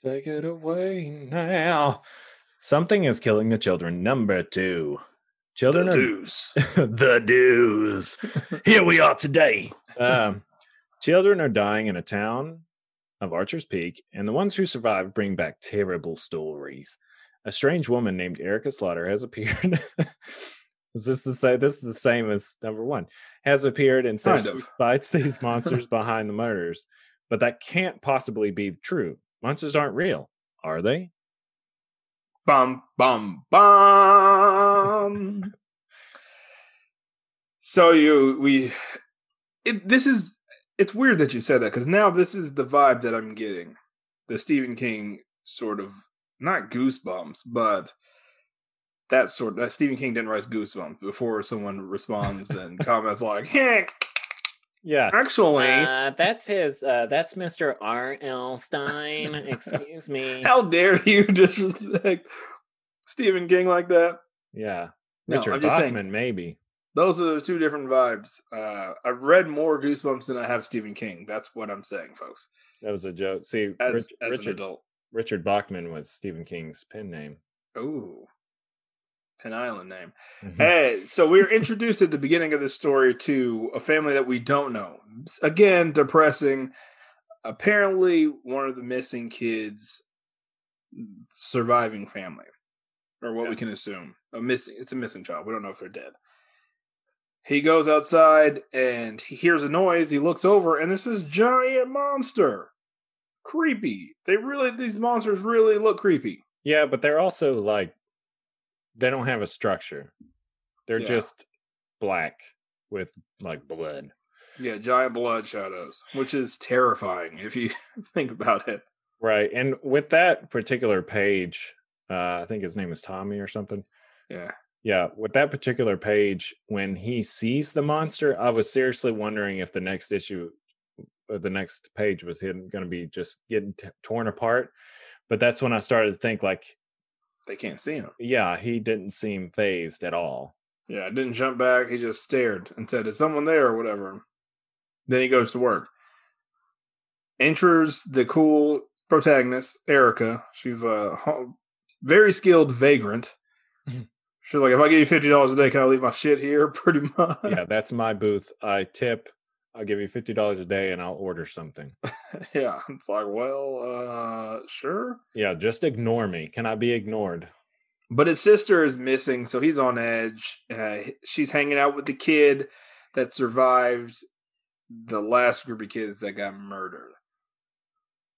take it away now something is killing the children number two children The are deuce. the dues. Here we are today. Um, children are dying in a town of Archer's Peak, and the ones who survive bring back terrible stories. A strange woman named Erica Slaughter has appeared. is this the same? This is the same as number one. Has appeared and says Kind of. fights these monsters behind the murders, but that can't possibly be true. Monsters aren't real, are they? Bum bum bum. so you we it, this is it's weird that you said that because now this is the vibe that I'm getting. The Stephen King sort of not goosebumps, but that sort that Stephen King didn't write goosebumps before someone responds and comments like, hey, Yeah. Actually, Uh, that's his. Uh, that's Mr. R. L. Stine. Excuse me. how dare you disrespect Stephen King like that? Yeah. No, Richard I'm just saying. Bachman, maybe. Those are the two different vibes. Uh, I've read more Goosebumps than I have Stephen King. That's what I'm saying, folks. That was a joke. See, As, Rich- as an Richard adult. Richard Bachman was Stephen King's pen name. Ooh. Pen Island name. Mhm. Hey, so we're introduced at the beginning of this story to a family that we don't know. Again, depressing. Apparently, one of the missing kids surviving family, or what we can assume a missing. It's a missing child. We don't know if they're dead. He goes outside and he hears a noise. He looks over, and this is giant monster. Creepy. They really these monsters really look creepy. Yeah, but they're also like they don't have a structure. They're Yeah. just black with like blood. Yeah, giant blood shadows, which is terrifying if you think about it. Right. And with that particular page, uh, I think his name is Tommy or something. Yeah. Yeah, with that particular page, when he sees the monster, I was seriously wondering if the next issue, or the next page was going to be just getting t- torn apart. But that's when I started to think, like, They can't see him. yeah, he didn't seem phased at all. Yeah, didn't jump back. He just stared and said, Is someone there or whatever? Then he goes to work. Enters the cool protagonist, Erica. She's a very skilled vagrant. She's like, If I give you $50 a day, can I leave my shit here? Pretty much. Yeah, that's my booth. I tip. I'll give you fifty dollars a day, and I'll order something. yeah. It's like, Well, uh, sure. Yeah, just ignore me. Can I be ignored? But his sister is missing, so he's on edge. Uh, she's hanging out with the kid that survived the last group of kids that got murdered.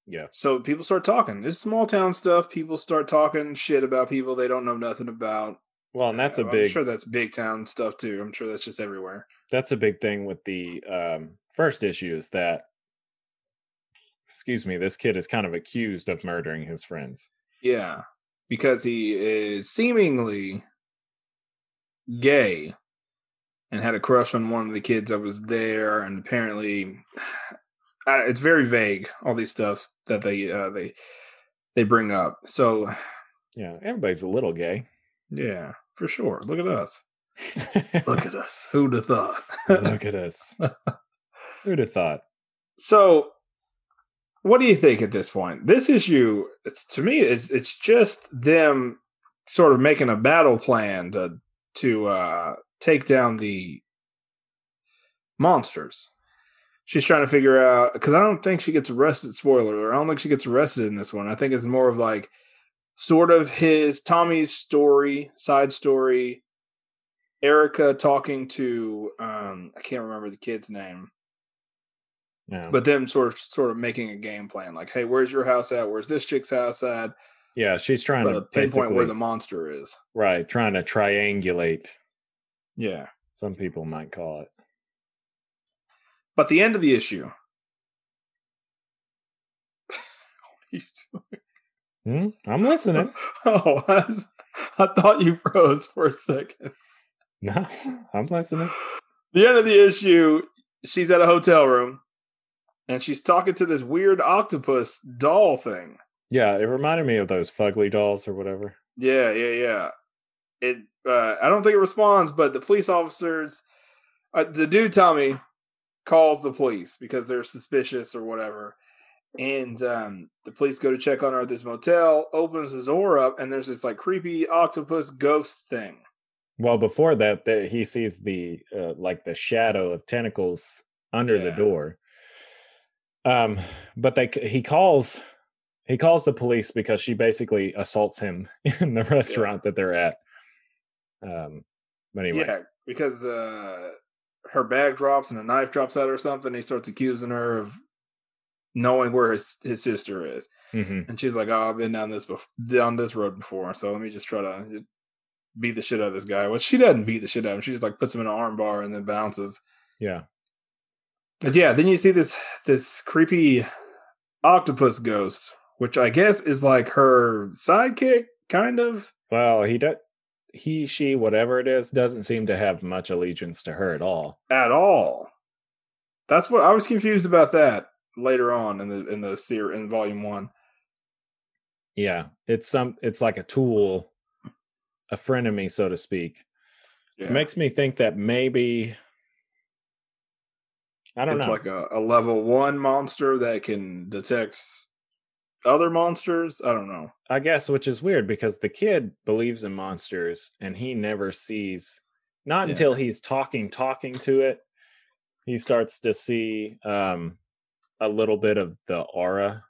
Yeah, So people start talking. It's small town stuff. People start talking shit about people they don't know nothing about. Well, and that's a I'm big. sure that's big town stuff too. I'm sure that's just everywhere. that's a big thing with the um, first issue is that excuse me this kid is kind of accused of murdering his friends Yeah, because he is seemingly gay and had a crush on one of the kids that was there, and apparently, it's very vague. All these stuff that they uh, they they bring up. So yeah everybody's a little gay yeah, for sure. Look at us. Look at us. Who'd have thought? look at us who'd have thought So, what do you think at this point? This issue, it's to me, it's it's just them sort of making a battle plan to to uh, take down the monsters. She's trying to figure out because I don't think she gets arrested. Spoiler: I don't think she gets arrested in this one. I think it's more of like sort of his Tommy's story, side story. Erica talking to um, I can't remember the kid's name. Yeah. But them sort of sort of making a game plan like hey where's your house at? Where's this chick's house at? Yeah she's trying but to to pinpoint where the monster is. Right trying to triangulate yeah. some people might call it. But the end of the issue What are you Hmm? i'm listening oh I, was- I thought you froze for a second no i'm listening the end of the issue she's at a hotel room and she's talking to this weird octopus doll thing yeah it reminded me of those fugly dolls or whatever Yeah, yeah, yeah. It. Uh, I don't think it responds, but the police officers, uh, the dude Tommy, calls the police because they're suspicious or whatever, and um, the police go to check on her at this motel. Opens his door up, and there's this like creepy octopus ghost thing. Well, before that, the, he sees the uh, like the shadow of tentacles under the door. Um, but they he calls he calls the police because she basically assaults him in the restaurant that they're at. Um, but anyway, Yeah, because uh, her bag drops and a knife drops out or something. He starts accusing her of knowing where his his sister is. mhm. And she's like, "Oh, I've been down this bef- down this road before, so let me just try to beat the shit out of this guy." Well, she doesn't beat the shit out of him. She just like puts him in an arm bar and then bounces. yeah, But yeah, then you see this this creepy octopus ghost, which I guess is like her sidekick, kind of. well, he does he she whatever it is doesn't seem to have much allegiance to her at all. At all. That's what I was confused about that later on in the in the series in volume one. Yeah, it's some. It's like a tool, a frenemy, so to speak. Yeah. It makes me think that maybe I don't it's know. It's like a, a level one monster that can detect other monsters. I don't know. I guess, which is weird because the kid believes in monsters and he never sees. Not Yeah. until he's talking, talking to it, he starts to see um, a little bit of the aura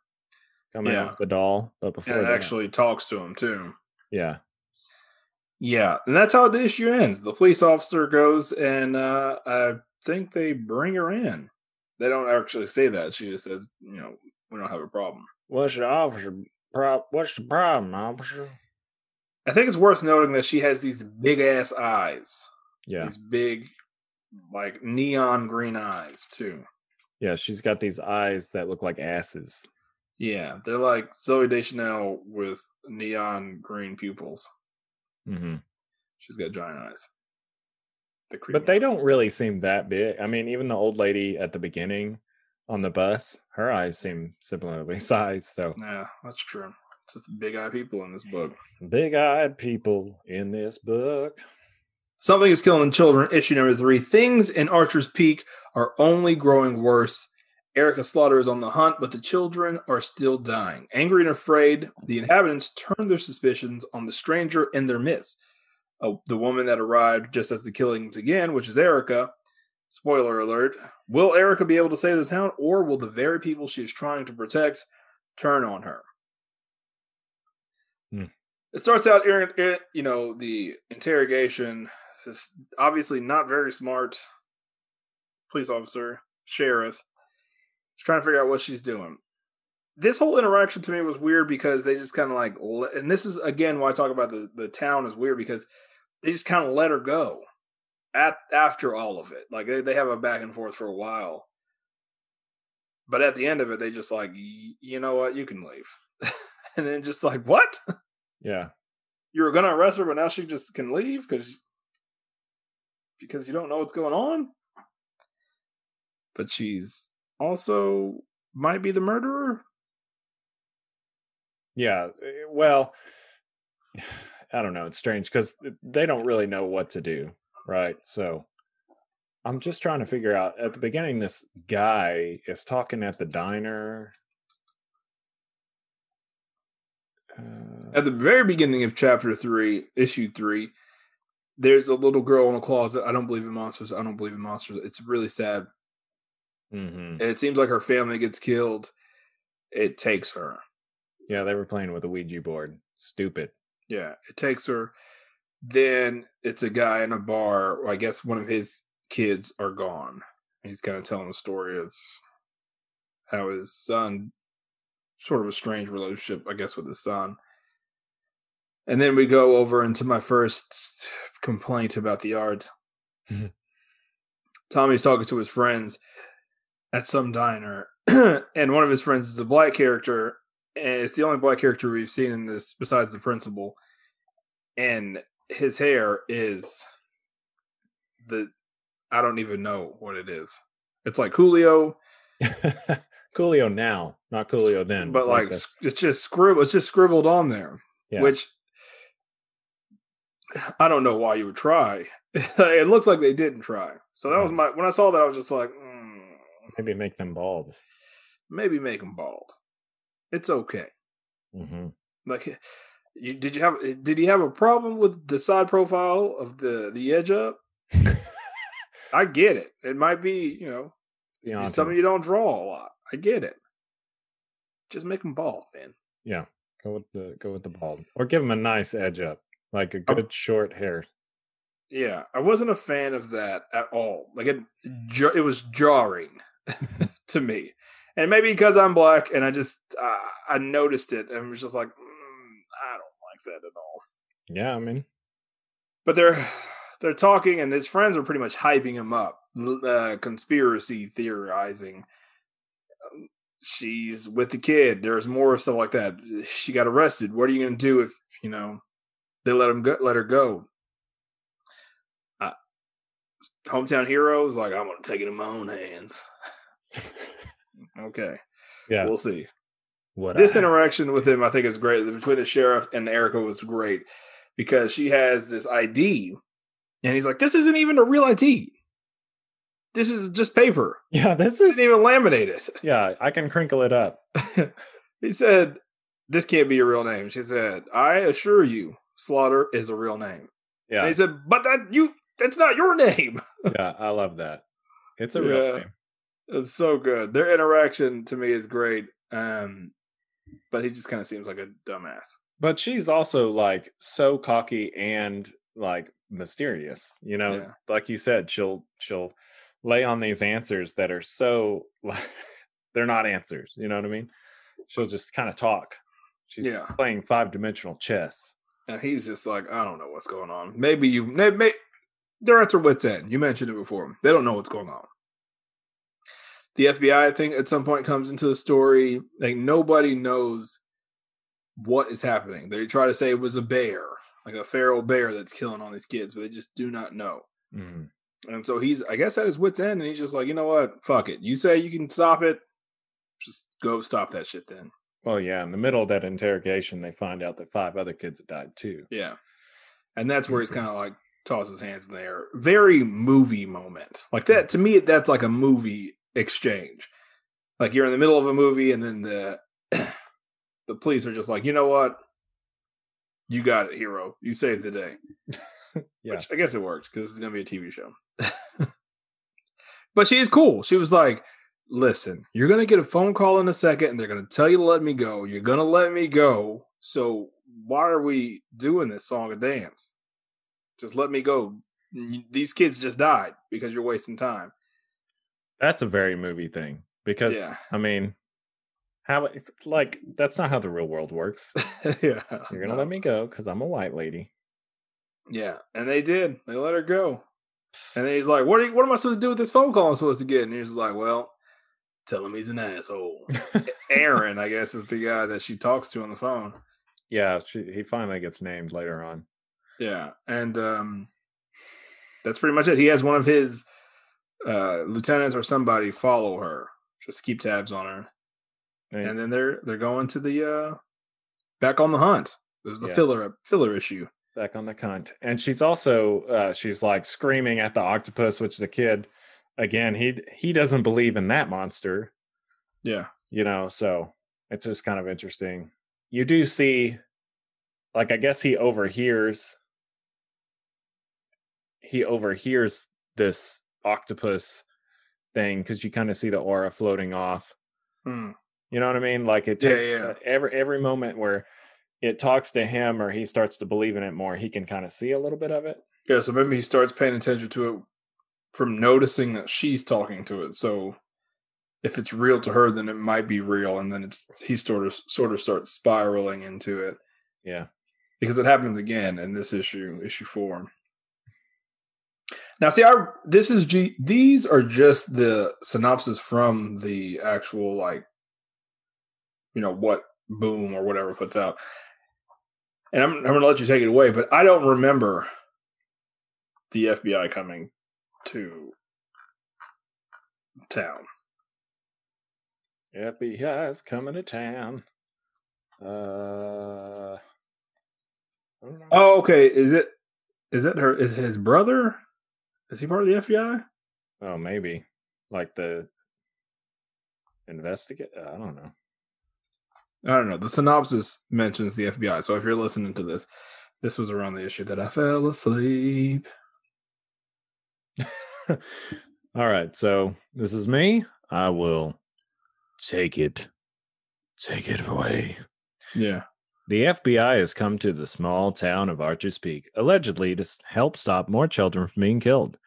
coming Yeah. off the doll. But before And it that, actually talks to him too. yeah, Yeah, and that's how the issue ends. The police officer goes and uh I think they bring her in. They don't actually say that. She just says, you know, we don't have a problem. what's the officer? Pro- what's the problem, officer? I think it's worth noting that she has these big ass eyes. Yeah, These big like neon green eyes too. Yeah, she's got these eyes that look like asses. Yeah, they're like Zooey Deschanel with neon green pupils. hmm She's got giant eyes. The But they don't really seem that big. I mean, even the old lady at the beginning on the bus, her eyes seem similarly sized. So Yeah, that's true. Just big eye people in this book. big eyed people in this book. Something is killing the children. Issue number three. Things in Archer's Peak are only growing worse. Erica Slaughter is on the hunt, but the children are still dying. Angry and afraid, the inhabitants turn their suspicions on the stranger in their midst. Uh, the woman that arrived just as the killings began, which is Erica. Spoiler alert. Will Erica be able to save the town, or will the very people she is trying to protect turn on her? Hmm. It starts out, you know, the interrogation. This obviously not very smart police officer, sheriff. She's trying to figure out what she's doing. This whole interaction to me was weird because they just kind of like, and this is again why I talk about the the town is weird because they just kind of let her go at after all of it. Like they, they have a back and forth for a while, but at the end of it, they just like, you know what, you can leave, and then just like, what? Yeah. You were gonna arrest her, but now she just can leave because because you don't know what's going on. But she's also might be the murderer. Yeah. eh, Well, I don't know. It's strange because they don't really know what to do. Right. So I'm just trying to figure out at the beginning, this guy is talking at the diner. Uh, At the very beginning of chapter three, issue three, there's a little girl in a closet. I don't believe in monsters. I don't believe in monsters. It's really sad. mhm. And it seems like her family gets killed. It takes her. Yeah. They were playing with a Ouija board. Stupid. Yeah, it takes her. Then it's a guy in a bar. I guess one of his kids are gone. He's kind of telling the story of how his son, sort of a strange relationship, I guess, with his son. And then we go over into my first complaint about the art. Mm-hmm. Tommy's talking to his friends at some diner, and one of his friends is a black character, and it's the only black character we've seen in this besides the principal. And his hair is the I don't even know what it is. It's like Julio, Coolio now, not Coolio then. but like s- it's just scribbled. It's just scribbled on there, Yeah. which I don't know why you would try. it looks like they didn't try. So that was Mhm. my when I saw that I was just like, mm, maybe make them bald. maybe make them bald. It's okay. hmm Like, you did you have did he have a problem with the side profile of the the edge up? I get it. It might be you know Beyond something you don't draw a lot. I get it. Just make them bald, man. Yeah, go with the go with the bald, or give him a nice edge up, like a good short hair. Yeah, I wasn't a fan of that at all. Like it, it was jarring to me, and maybe because I'm black and I just uh, I noticed it and was just like, mm, I don't like that at all. Yeah, I mean, But they're they're talking, and his friends are pretty much hyping him up, uh, conspiracy theorizing. Um, She's with the kid. There's more stuff like that. She got arrested. What are you going to do if you know they let him go, let her go? Uh, hometown heroes like I'm gonna take it in my own hands. okay, Yeah. we'll see. what this I- interaction with him, I think, is great. Between the sheriff and Erica was great because she has this ID, and he's like, "This isn't even a real ID. This is just paper. Yeah, this is didn't even laminated. yeah, I can crinkle it up. he said, "This can't be your real name." She said, "I assure you, Slaughter is a real name." And Yeah. he said, "But that you, that's not your name." yeah, I love that. It's a real name. It's so good. Their interaction to me is great. Um, but he just kind of seems like a dumbass. But she's also like so cocky and like mysterious. You know, Yeah. like you said, she'll she'll lay on these answers that are so like they're not answers. You know what I mean? She'll just kind of talk. She's Yeah. playing five dimensional chess. And he's just like, I don't know what's going on. Maybe you, maybe, they're at their wits' end. You mentioned it before. They don't know what's going on. The FBI, I think, at some point comes into the story. Like nobody knows what is happening. They try to say it was a bear, like a feral bear that's killing all these kids, but they just do not know. Mhm. And so he's, I guess, at his wits' end, and he's just like, you know what? Fuck it. You say you can stop it. Just go stop that shit then. Well, yeah. In the middle of that interrogation, they find out that five other kids had died too. Yeah. And that's where he's kind of like tosses his hands in the air. Very movie moment. Like that to me that's like a movie exchange. Like you're in the middle of a movie and then the the police are just like, "You know what? You got it, hero. You saved the day." Yeah. Which I guess it worked cuz it's going to be a TV show. but she is cool. She was like, "Listen, you're going to get a phone call in a second and they're going to tell you to let me go. You're going to let me go. So why are we doing this song and dance? Just let me go. These kids just died because you're wasting time. That's a very movie thing because Yeah. I mean, how it's like that's not how the real world works. yeah. You're gonna let me go because I'm a white lady. Yeah. And they did. They let her go. And then he's like, what, are you, what am I supposed to do with this phone call I'm supposed to get? And he's like, well, tell him he's an asshole. Aaron, I guess, is the guy that she talks to on the phone. yeah, she, he finally gets named later on. Yeah. And um, that's pretty much it. He has one of his uh, lieutenants or somebody follow her, just keep tabs on her. And- and then they're they're going to the uh back on the hunt. There's the Yeah. filler filler issue. back on the cunt. And she's also uh she's like screaming at the octopus, which the kid again, he he doesn't believe in that monster, Yeah. you know, so it's just kind of interesting. You do see like I guess he overhears he overhears this octopus thing because you kind of see the aura floating off. Hmm. You know what I mean? Like it Yeah, takes yeah. uh, every every moment where it talks to him or he starts to believe in it more, he can kind of see a little bit of it. Yeah, so maybe he starts paying attention to it from noticing that she's talking to it. So if it's real to her, then it might be real, and then it's he sort of sort of starts spiraling into it Yeah. because it happens again in this issue, issue four. Now, see, I this is G. These are just the synopsis from the actual like, you know, what Boom or whatever puts out, and I'm I'm gonna let you take it away, but I don't remember the FBI coming to town. FBI's coming to town. Uh, I don't know. Oh, okay. Is it is it her? Is his brother? Is he part of the FBI? Oh, maybe like the investigate. I don't know. I don't know. The synopsis mentions the FBI. So if you're listening to this, this was around the issue that I fell asleep. All right, so this is me. I will take it. Take it away. Yeah. The FBI has come to the small town of Archer's Peak, allegedly to help stop more children from being killed.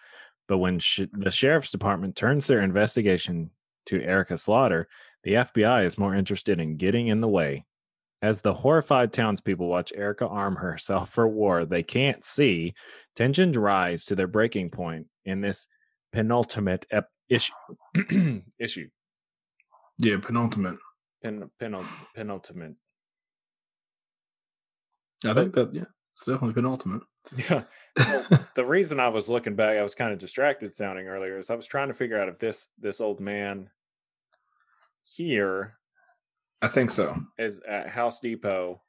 But when sh- the sheriff's department turns their investigation to Erica Slaughter, the FBI is more interested in getting in the way. As the horrified townspeople watch Erica arm herself for war they can't see, tensions rise to their breaking point in this penultimate ep- issue. issue. Yeah. Penultimate. Pen- penul- penultimate. I think that yeah, it's definitely penultimate. Yeah. the reason I was looking back, I was kind of distracted sounding earlier, is I was trying to figure out if this this old man here I think so. is at House Depot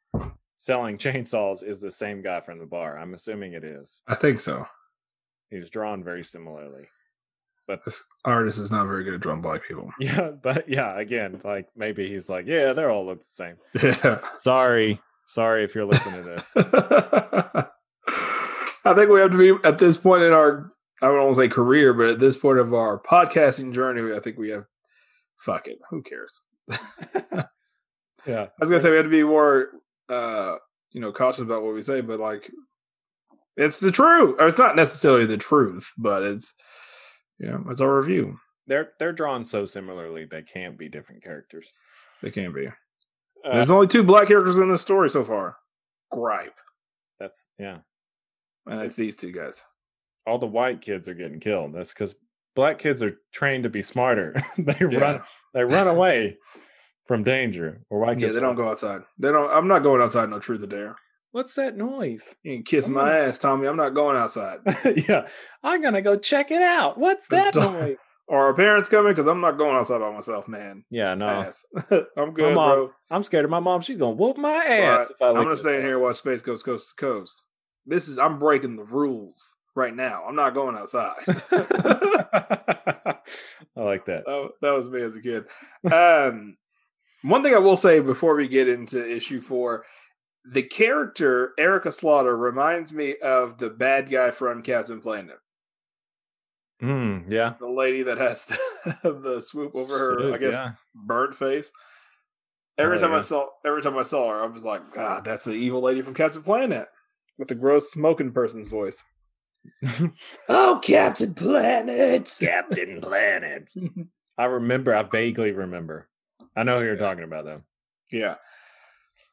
selling chainsaws is the same guy from the bar. I'm assuming it is. I think so. He's drawn very similarly. But this artist is not very good at drawing black people. Yeah, but yeah, again, like maybe he's like, yeah, they all look the same. Yeah. Sorry, sorry if you're listening to this. I think we have to be at this point in our I don't want to say career, but at this point of our podcasting journey, I think we have fuck it. Who cares? Yeah, I was gonna say we have to be more uh you know cautious about what we say, but like it's the truth. Or it's not necessarily the truth, but it's you know, it's our review. they're they're drawn so similarly they can't be different characters. They can be. Uh, There's only two black characters in this story so far. Gripe. that's yeah. And it's these two guys. all the white kids are getting killed. That's because black kids are trained to be smarter. they Yeah. run they run away from danger. Or white Yeah, kids they don't go outside. They don't I'm not going outside no truth or dare. What's that noise? You can kiss I'm my ass, Tommy. I'm not going outside. yeah, I'm gonna go check it out. What's that don't- noise? are our parents coming because I'm not going outside by myself, man. Yeah, no, I'm good, mom- bro. I'm scared of my mom. She's gonna whoop my ass. right, if I I'm lick gonna stay in here and watch Space Ghost Coast to Coast. This is I'm breaking the rules right now. I'm not going outside. I like that. that, that was me as a kid. Um, one thing I will say before we get into issue four, the character Erica Slaughter reminds me of the bad guy from Captain Planet, Mm, yeah, the lady that has the, the swoop over her, I guess, yeah. burnt face. Every Oh, time I saw, every time I saw her, I was like, God, that's the evil lady from Captain Planet with the gross smoking person's voice. oh, Captain Planet, Captain Planet. I remember. I vaguely remember. I know who you're Yeah. talking about though. Yeah.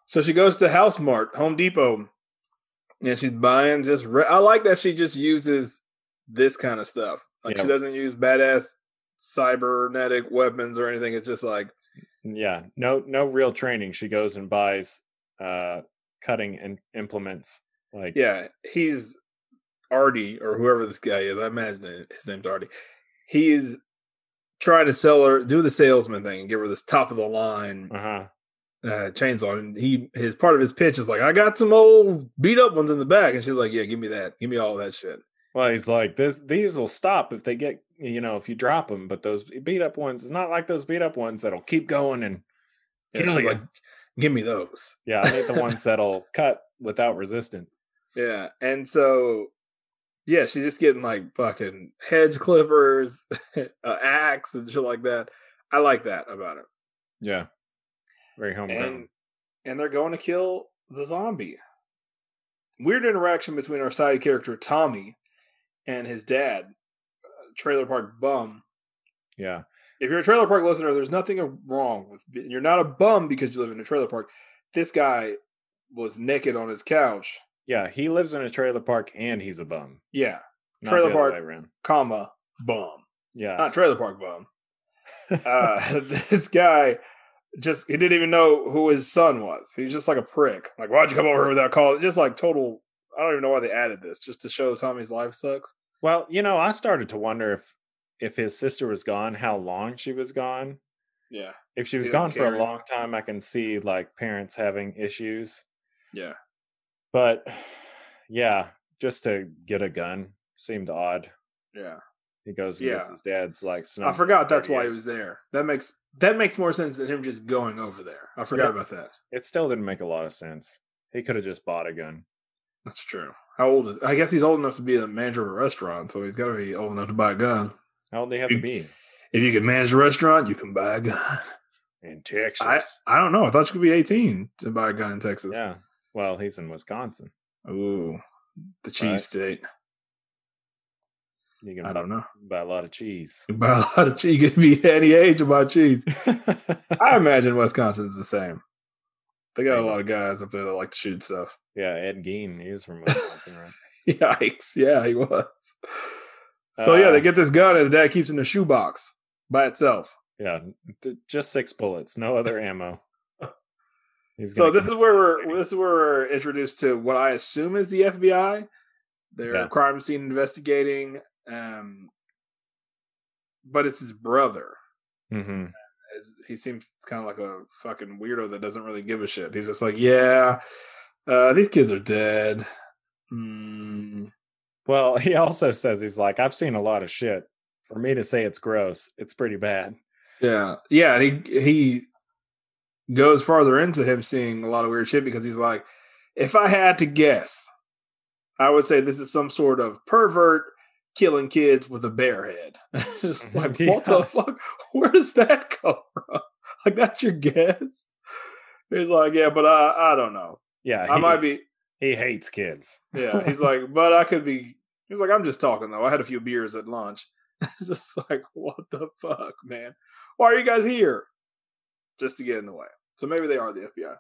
So she goes to House Mart, Home Depot, and she's buying just. Re- I like that she just uses this kind of stuff. Like she doesn't use badass cybernetic weapons or anything. It's just like, Yeah, no, no real training. She goes and buys uh cutting and implements. Like, yeah, he's Artie or whoever this guy is. I imagine his name's Artie. He is trying to sell her, do the salesman thing, and give her this top of the line uh huh. uh, chainsaw. And he, his part of his pitch is like, I got some old beat up ones in the back, and she's like, Yeah, give me that, give me all that shit. Well, he's like, this. These will stop if they get, you know, if you drop them. But those beat up ones, it's not like those beat up ones that'll keep going and Yeah, kill she's you. like, give me those. yeah, I need the ones that'll cut without resistance. Yeah, and so yeah, she's just getting like fucking hedge clippers, uh, axe, and shit like that. I like that about it. Yeah, very homegrown. And and they're going to kill the zombie. Weird interaction between our side character Tommy and his dad, uh, trailer park bum. yeah, If you're a trailer park listener, there's nothing wrong with you're not a bum because you live in a trailer park. This guy was naked on his couch. Yeah, he lives in a trailer park and he's a bum. Yeah, Not Trailer park. comma bum. Yeah, not trailer park bum. Uh, this guy just he didn't even know who his son was. He's just like a prick. Like, why'd you come over here without calling? Just like total. I don't even know why they added this, just to show Tommy's life sucks. Well, you know, I started to wonder if if his sister was gone, how long she was gone. Yeah, If she was gone for a long time, I can see like parents having issues. yeah, But yeah, just to get a gun seemed odd. yeah. He goes Yeah. his dad's like I forgot that's why he was there. That makes that makes more sense than him just going over there. I forgot that- about that. It still didn't make a lot of sense. He could have just bought a gun. That's true. How old is? I guess he's old enough to be the manager of a restaurant, so he's got to be old enough to buy a gun. How old do you have to be If you can manage a restaurant, you can buy a gun. in Texas? I I don't know. I thought you could be 18 to buy a gun in Texas. yeah. Well, he's in Wisconsin. Ooh, the cheese Right. state. You can I don't know. buy a lot of cheese. You buy a lot of cheese. You can be any age about cheese. I imagine Wisconsin's the same. They got a lot of guys up there that like to shoot stuff. yeah, Ed Gein, he was from Wisconsin, right? Yikes! Yeah, he was. So yeah, Uh, they get this gun. His dad keeps in a shoebox by itself. Yeah, just six bullets, no other ammo. So this is where we're this is where we're introduced to what I assume is the FBI, They're Yeah. crime scene investigating, um, but it's his brother. hmm As- He seems kind of like a fucking weirdo that doesn't really give a shit. He's just like, yeah, uh, these kids are dead. Hmm. Well, he also says he's like, I've seen a lot of shit. For me to say it's gross, it's pretty bad. Yeah, yeah. And he he goes farther into him seeing a lot of weird shit because he's like, if I had to guess, I would say this is some sort of pervert killing kids with a bear head. Just mm-hmm. like, what the fuck? Where does that come from? Like, that's your guess? He's like, yeah, but I I don't know. Yeah, I might be. he hates kids. Yeah, he's like, but I could be. He's like, I'm just talking though. I had a few beers at lunch. It's just like, what the fuck, man? Why are you guys here? Just to get in the way. So maybe they are the FBI.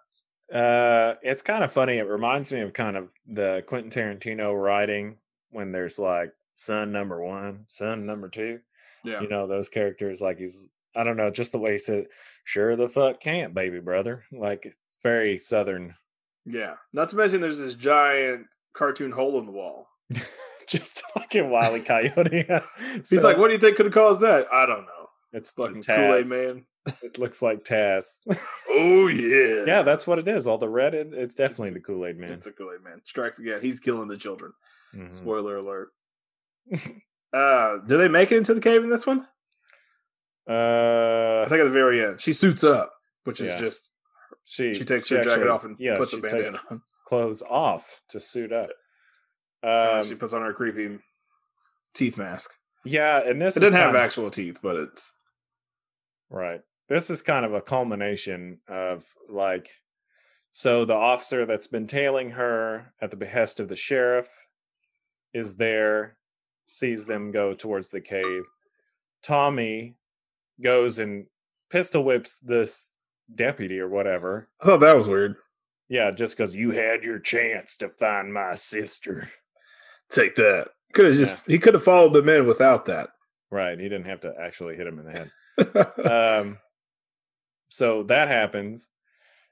Uh, it's kind of funny. It reminds me of kind of the Quentin Tarantino writing when there's like son number one, son number two. Yeah. You know those characters. Like he's, I don't know, just the way he said, "Sure the fuck can't, baby brother." Like it's very southern. Yeah. Not to mention there's this giant cartoon hole in the wall. just like in Wile E. Coyote. He's So, like, what do you think could have caused that? I don't know. It's Fucking Taz. Kool Aid Man. It looks like Taz. Oh yeah. yeah, that's what it is. All the red, it, it's definitely the Kool Aid Man. It's a Kool Aid Man. Strikes again. He's killing the children. Mhm. Spoiler alert. uh, do they make it into the cave in this one? Uh, I think at the very end, she suits up, which is Yeah. just she she takes her jacket off and yeah, puts a she bandana on. clothes off to suit up. Uh, Um, she puts on her creepy teeth mask. yeah, and this It doesn't have of- actual teeth, but it's Right. This is kind of a culmination of like so the officer that's been tailing her at the behest of the sheriff is there, sees them go towards the cave. Tommy goes and pistol whips this deputy or whatever. I thought that was weird. Yeah, just because you had your chance to find my sister. Take that. Could have just he could have followed them in without that. Right. He didn't have to actually hit him in the head. Um so that happens.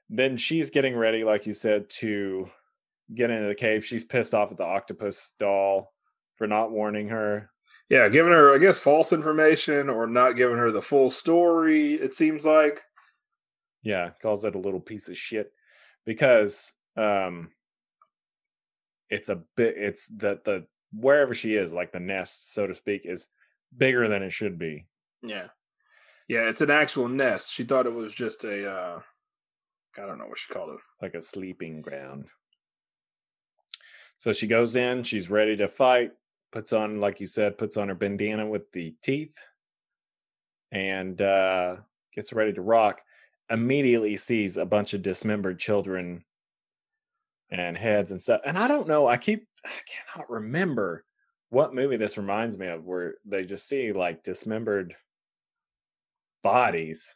Then she's getting ready like you said to get into the cave. She's pissed off at the octopus doll for not warning her. Yeah, giving her I guess false information or not giving her the full story. It seems like. Yeah calls it a little piece of shit because um it's a bit it's that the wherever she is like the nest so to speak is bigger than it should be. Yeah, yeah. It's an actual nest. She thought it was just a uh I don't know what she called it. like a sleeping ground. So she goes in, she's ready to fight, puts on, like you said, puts on her bandana with the teeth, and uh, gets ready to rock. Immediately sees a bunch of dismembered children and heads and stuff. And I don't know, I keep, I cannot remember what movie this reminds me of where they just see like dismembered bodies.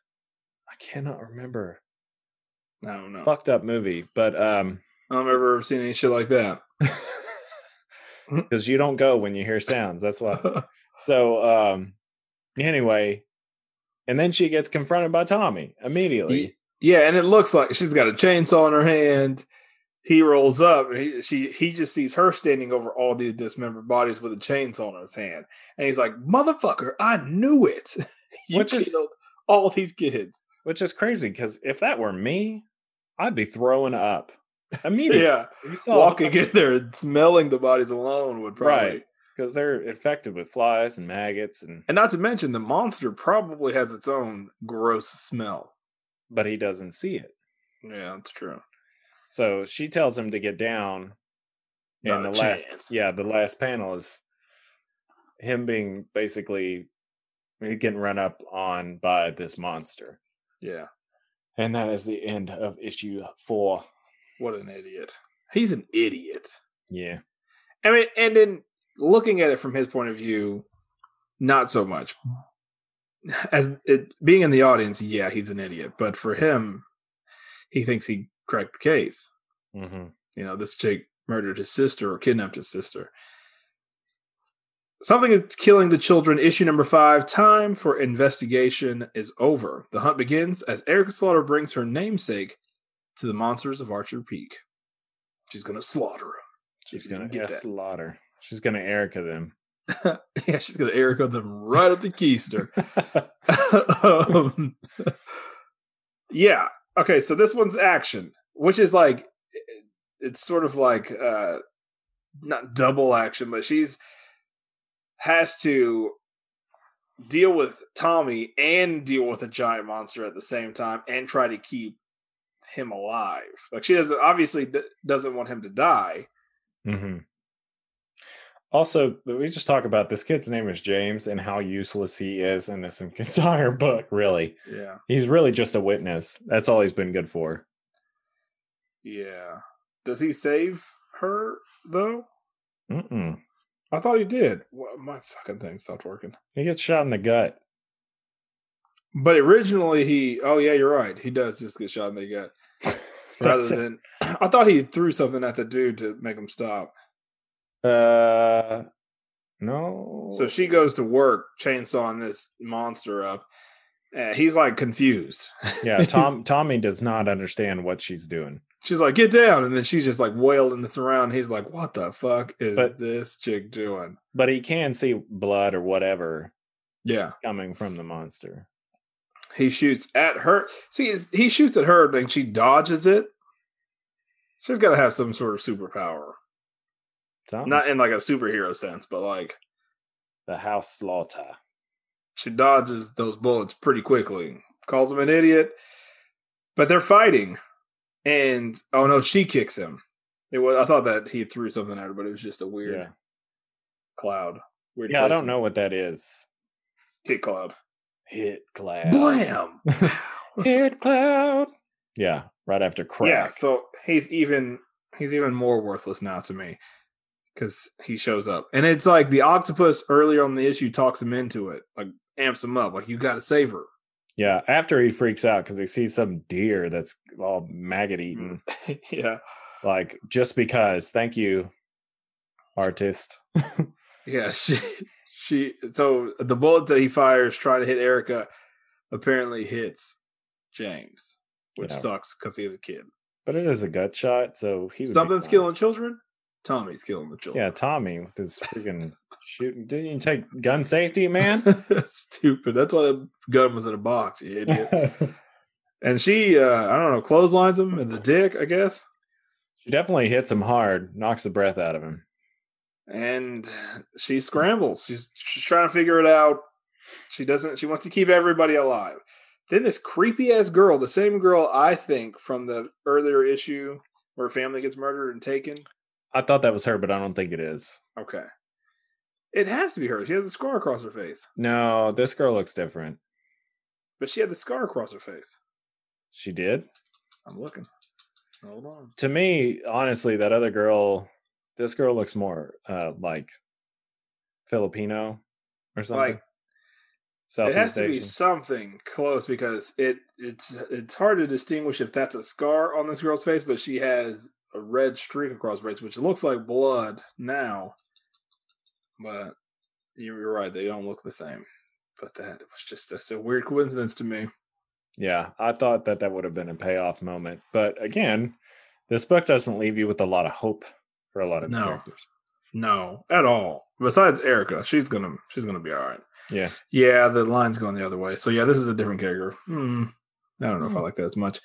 I cannot remember. I don't know. Fucked up movie, but um, I don't ever seen any shit like that. because you don't go when you hear sounds. That's why. So um anyway, and then she gets confronted by Tommy immediately. Yeah, and it looks like she's got a chainsaw in her hand. He rolls up, and he she he just sees her standing over all these dismembered bodies with a chainsaw in his hand, and he's like, "Motherfucker, I knew it! you Which is- all these kids." Which is crazy because if that were me, I'd be throwing up immediately. Yeah, walking in there and smelling the bodies alone would probably. Right. because they're infected with flies and maggots, and And not to mention, the monster probably has its own gross smell. but he doesn't see it. Yeah, that's true. So she tells him to get down. Not and a the last, yeah, the last panel is him being basically getting run up on by this monster. Yeah, And that is the end of issue four. what an idiot. He's an idiot. Yeah. I mean, and then looking at it from his point of view, not so much. As it being in the audience, yeah, he's an idiot. But for him, he thinks he cracked the case. Mm-hmm. You know, this chick murdered his sister or kidnapped his sister. Something is killing the children. Issue number five. Time for investigation is over. The hunt begins as Erica Slaughter brings her namesake to the monsters of Archer Peak. She's gonna slaughter him. She's you gonna get slaughter. She's gonna Erica them. yeah, she's gonna Erica them right up the keister. um, yeah. Okay, so this one's action, which is like it's sort of like uh not double action, but she's has to deal with Tommy and deal with a giant monster at the same time and try to keep him alive. Like she doesn't obviously d- doesn't want him to die. hmm Also, we just talk about this kid's name is James and how useless he is in this entire book. Really, Yeah. he's really just a witness. That's all he's been good for. Yeah. Does he save her though? Mm-mm. I thought he did. Well, my fucking thing stopped working. He gets shot in the gut. But originally he oh yeah, you're right. He does just get shot in the gut. Rather That's it. than I thought he threw something at the dude to make him stop. Uh, no. So she goes to work chainsawing this monster up. And he's like confused. yeah, Tom Tommy does not understand what she's doing. She's like, get down. And then she's just like wailing this around. He's like, what the fuck is But- this chick doing? But he can see blood or whatever Yeah. coming from the monster. He shoots at her. See, he shoots at her, and she dodges it. She's got to have some sort of superpower. Something. Not in like a superhero sense, but like the house slaughter. she dodges those bullets pretty quickly. Calls him an idiot. But they're fighting. And oh no, she kicks him. It was I thought that he threw something at her, but it was just a weird Yeah. cloud. Weird Yeah, I don't know what that is. Hit cloud. Hit cloud. Blam. Hit cloud. Yeah, right after crack. Yeah, so he's even he's even more worthless now to me because he shows up, and it's like the octopus earlier on the issue talks him into it, like amps him up, like you got to save her. Yeah, after he freaks out because he sees some deer that's all maggot eaten. Mm. yeah, Like, just because. Thank you, artist. yeah. She she so the bullet that he fires trying to hit Erica apparently hits James, which Yeah. sucks because he is a kid. But it is a gut shot, so he would Something's killing children. Tommy's killing the children. Yeah, Tommy with his freaking shooting. Didn't you take gun safety, man? Stupid. That's why the gun was in a box, you idiot. and she, uh, I don't know, clotheslines him in the dick, I guess. she definitely hits him hard, knocks the breath out of him. And she scrambles. She's she's trying to figure it out. She doesn't. She wants to keep everybody alive. Then this creepy ass girl, the same girl I think from the earlier issue where family gets murdered and taken. I thought that was her, but I don't think it is. Okay, it has to be her. She has a scar across her face, No, this girl looks different. but she had the scar across her face. She did. I'm looking. Hold on. To me, honestly, that other girl, this girl looks more uh like Filipino or something. Like Southeast it has to be something close because it it's it's hard to distinguish if that's a scar on this girl's face, but she has a red streak across her face, which looks like blood now. But you're right; they don't look the same. But that was just that's a weird coincidence to me. Yeah, I thought that that would have been a payoff moment, but again, this book doesn't leave you with a lot of hope for a lot of No. characters. No, at all. Besides Erica, she's gonna she's gonna be all right. Yeah, Yeah, the line's going the other way. So yeah, this is a different character. Hmm. I don't know if I Hmm. like that as much.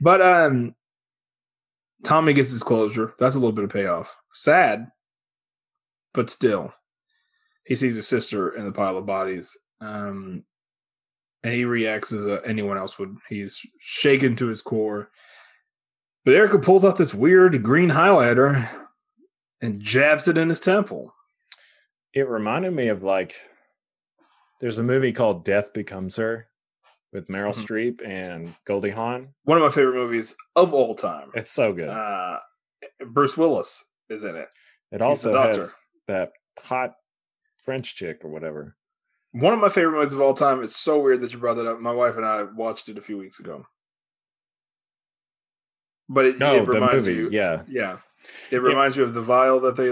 But um Tommy gets his closure. That's a little bit of payoff. Sad, but still. He sees his sister in the pile of bodies. Um and he reacts as uh, anyone else would. He's shaken to his core. But Erica pulls out this weird green highlighter and jabs it in his temple. it reminded me of like there's a movie called Death Becomes Her with Meryl Mhm. Streep and Goldie Hawn. One of my favorite movies of all time. It's so good. Uh, Bruce Willis is in it. it he's also has that hot French chick or whatever. One of my favorite movies of all time. It's so weird that you brought that up. My wife and I watched it a few weeks ago. But it, No, it reminds movie. you, Yeah. yeah, it reminds you of the vial that they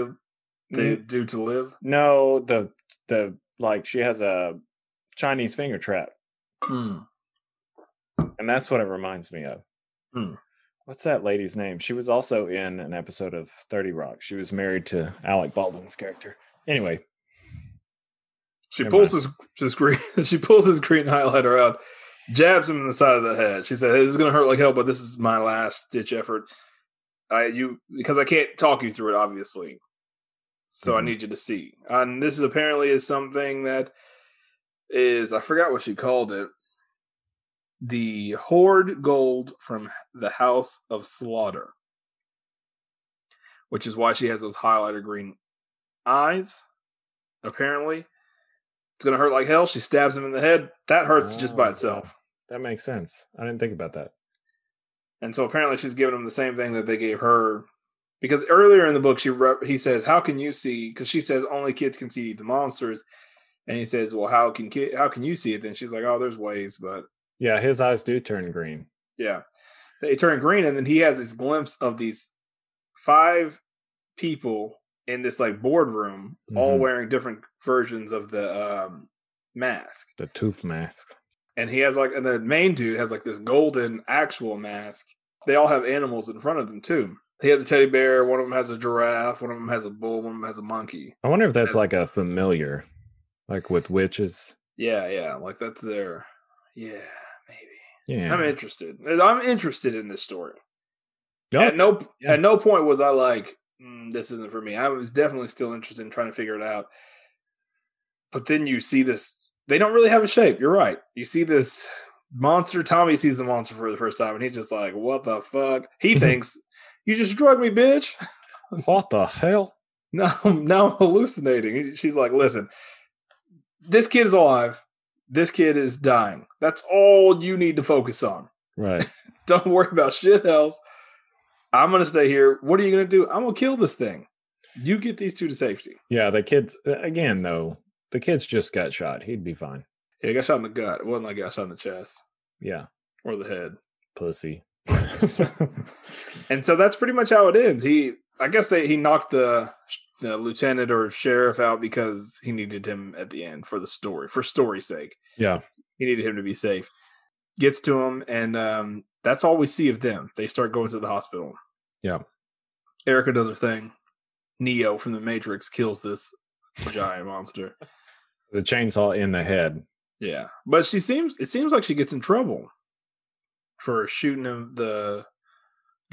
they Mm, do to live. No, the the like she has a Chinese finger trap, Hmm. and that's what it reminds me of. Hmm. what's that lady's name? She was also in an episode of 30 Rock. She was married to Alec Baldwin's character. Anyway, She Never pulls his, his green. She pulls his green highlighter out, jabs him in the side of the head. She said, hey, "This is going to hurt like hell, but this is my last ditch effort. I you because I can't talk you through it, obviously. So I Mhm. need you to see. And this is apparently is something that is I forgot what she called it. The hoard gold from the House of Slaughter, which is why she has those highlighter green eyes. Apparently, it's gonna hurt like hell. She stabs him in the head. That hurts just by Oh, itself. that makes sense. I didn't think about that. And so apparently she's giving him the same thing that they gave her. Because earlier in the book, she re- he says, "How can you see?" Because she says only kids can see the monsters, and he says, "Well, how can how can you see it?" Then she's like, "Oh, there's ways, but Yeah, his eyes do turn green. yeah." They turn green, and then he has this glimpse of these five people in this like boardroom, all Mhm. wearing different versions of the um, mask. The tooth mask. and he has like and the main dude has like this golden actual mask. They all have animals in front of them too. He has a teddy bear. One of them has a giraffe. One of them has a bull. One of them has a monkey. I wonder if that's like a familiar, like with witches. Yeah, yeah, like that's their. Yeah, maybe. Yeah. I'm interested. I'm interested in this story. Yup. At no Yeah. at no point was I like, "Mm, this isn't for me. I was definitely still interested in trying to figure it out. But then you see this. They don't really have a shape. You're right. You see this monster. Tommy sees the monster for the first time, and he's just like, "What the fuck?" He thinks, "You just drugged me, bitch." what the hell? No, now I'm hallucinating. She's like, "Listen, this kid is alive. This kid is dying. That's all you need to focus on." Right. Don't worry about shit else. I'm gonna stay here. What are you gonna do? I'm gonna kill this thing. You get these two to safety. Yeah, the kids again though. The kids just got shot. He'd be fine. Yeah, he got shot in the gut. It wasn't like he got shot in the chest Yeah, or the head. pussy. And so that's pretty much how it ends. He, I guess they he knocked the the lieutenant or sheriff out because he needed him at the end for the story, for story's sake. yeah. He needed him to be safe. Gets to him, and um, that's all we see of them. They start going to the hospital. Yeah. Erica does her thing. Neo from the Matrix kills this giant monster. The chainsaw in the head. Yeah, but she seems it seems like she gets in trouble for shooting the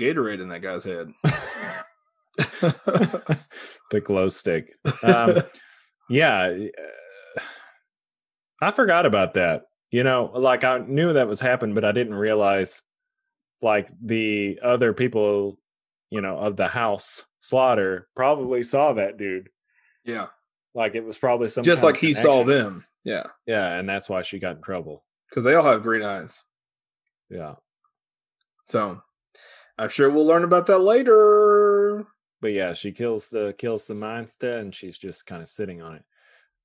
Gatorade in that guy's head. the glow stick. Um, yeah, I forgot about that. You know, like I knew that was happening, but I didn't realize like the other people, you know, of the house slaughter probably saw that dude. yeah, Like it was probably some just like he saw them. Yeah, Yeah, and that's why she got in trouble. because they all have green eyes. Yeah. So I'm sure we'll learn about that later. But yeah, she kills the kills the mindset, and she's just kind of sitting on it.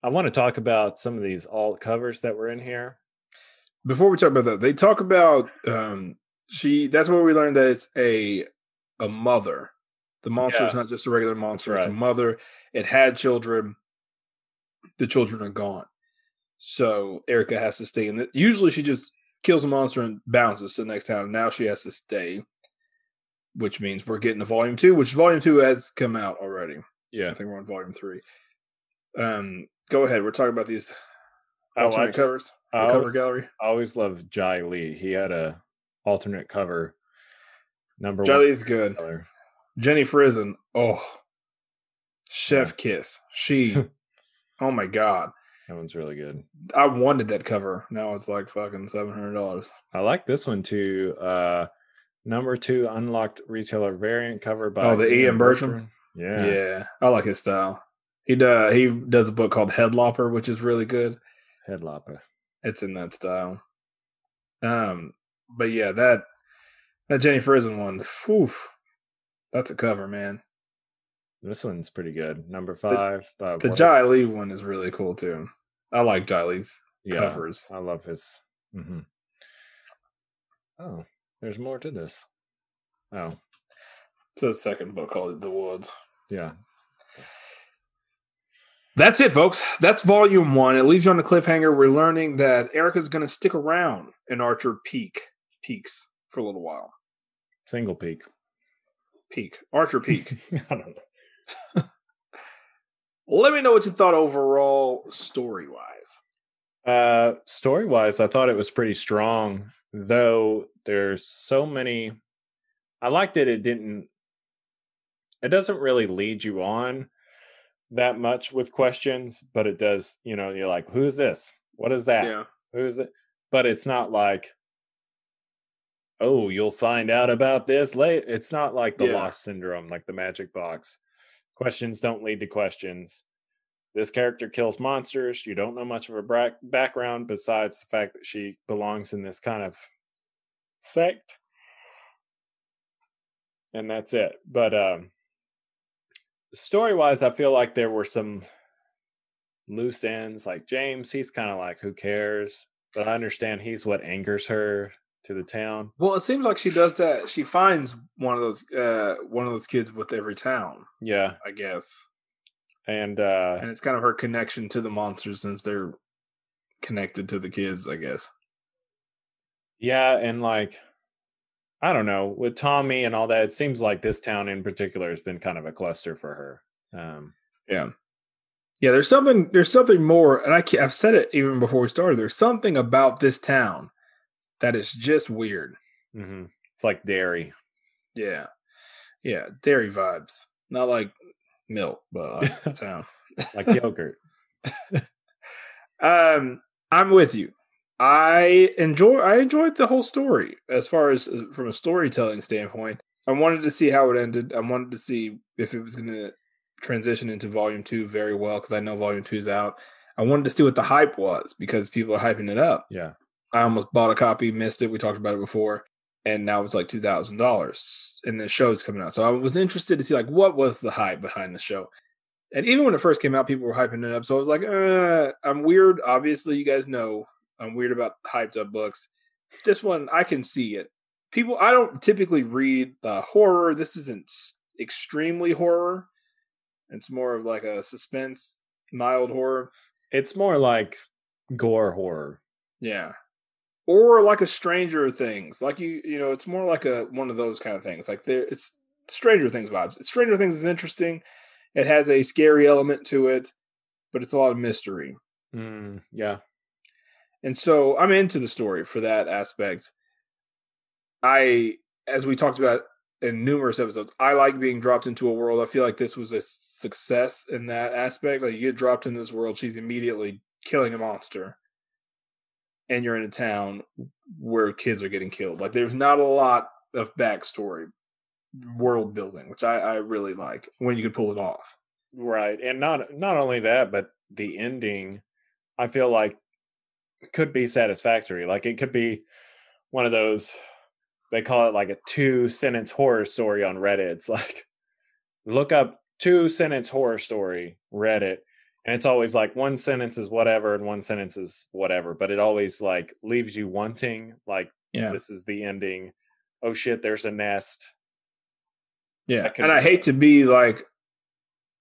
I want to talk about some of these alt covers that were in here. Before we talk about that, they talk about um she. That's where we learned that it's a a mother. The monster is not just a regular monster; it's a mother. It had children. The children are gone, so Erica has to stay in. The, usually, she just kills a monster and bounces to the next town. Now she has to stay, which means we're getting to volume two, which volume two has come out already. Yeah, I think we're on volume three. Um, go ahead. We're talking about these Oh, alternate just- covers, I cover always- gallery. I always loved Jae Lee. He had a alternate cover. Number one is good. color. Jenny Frison. Oh, chef kiss. She. oh my god. That one's really good. I wanted that cover. Now it's like fucking seven hundred dollars. I like this one too. Uh number two unlocked retailer variant cover by Oh, the Ian Bertram? Yeah. Yeah. I like his style. He does. He does a book called Headlopper, which is really good. Headlopper. It's in that style. Um, but yeah, that that Jenny Frison one. Whew, that's a cover, man. This one's pretty good. Number five. by The What- Jae Lee one is really cool too. I like Jae Lee's yeah, covers. I love his. Mm-hmm. Oh, there's more to this. Oh, It's a second book called The Woods. yeah. That's it, folks. That's volume one. It leaves you on a cliffhanger. We're learning that Erica's going to stick around in Archer Peak Peaks for a little while. Single peak. Peak. Archer Peak. I don't know. Let me know what you thought overall, story wise. Uh, story wise, I thought it was pretty strong, though there's so many. I liked that it didn't, it doesn't really lead you on that much with questions, but it does, you know, you're like, who's this? What is that? Yeah. Who's it? But it's not like, oh, you'll find out about this late. It's not like the Yeah. lost syndrome, like the magic box. Questions don't lead to questions. This character kills monsters. You don't know much of her bra- background besides the fact that she belongs in this kind of sect. And that's it. But um story wise, I feel like there were some loose ends. Like James, he's kind of like, who cares? But I understand he's what angers her to the town. Well, it seems like she does that. She finds one of those uh one of those kids with every town, Yeah. I guess. And uh And it's kind of her connection to the monsters since they're connected to the kids, I guess. yeah, and like I don't know, with Tommy and all that, it seems like this town in particular has been kind of a cluster for her. Um Yeah. Yeah, there's something there's something more and I can't, I've said it even before we started. There's something about this town that is just weird. mhm. it's like dairy. Yeah. Yeah, dairy vibes. Not like milk, but like the. Like yogurt. Um, I'm with you. I enjoy. I enjoyed the whole story as far as uh, from a storytelling standpoint. I wanted to see how it ended. I wanted to see if it was going to transition into volume two very well because I know volume two is out. I wanted to see what the hype was because people are hyping it up. Yeah. I almost bought a copy, missed it. We talked about it before, and now it's like two thousand dollars, and the show's coming out. So I was interested to see like what was the hype behind the show. And even when it first came out, people were hyping it up. So I was like, uh, I'm weird. Obviously, you guys know I'm weird about hyped up books. This one, I can see it. People, I don't typically read uh, horror. This isn't extremely horror. It's more of like a suspense, mild horror. It's more like gore horror. Yeah. Or like a Stranger Things. Like you, you know, it's more like a one of those kind of things. Like there it's Stranger Things vibes. Stranger Things is interesting. It has a scary element to it, but it's a lot of mystery. Mm, yeah. And so I'm into the story for that aspect. I as we talked about in numerous episodes, I like being dropped into a world. I feel like this was a success in that aspect. Like you get dropped in this world, she's immediately killing a monster. And you're in a town where kids are getting killed. Like there's not a lot of backstory, world building, which I, I really like when you can pull it off. Right. And not not only that, but the ending I feel like could be satisfactory. Like it could be one of those they call it like a two sentence horror story on Reddit. It's like look up two sentence horror story Reddit and it's always like one sentence is whatever and one sentence is whatever, but it always like leaves you wanting like Yeah. this is the ending. Oh shit, there's a nest. Yeah, could and I hate to be like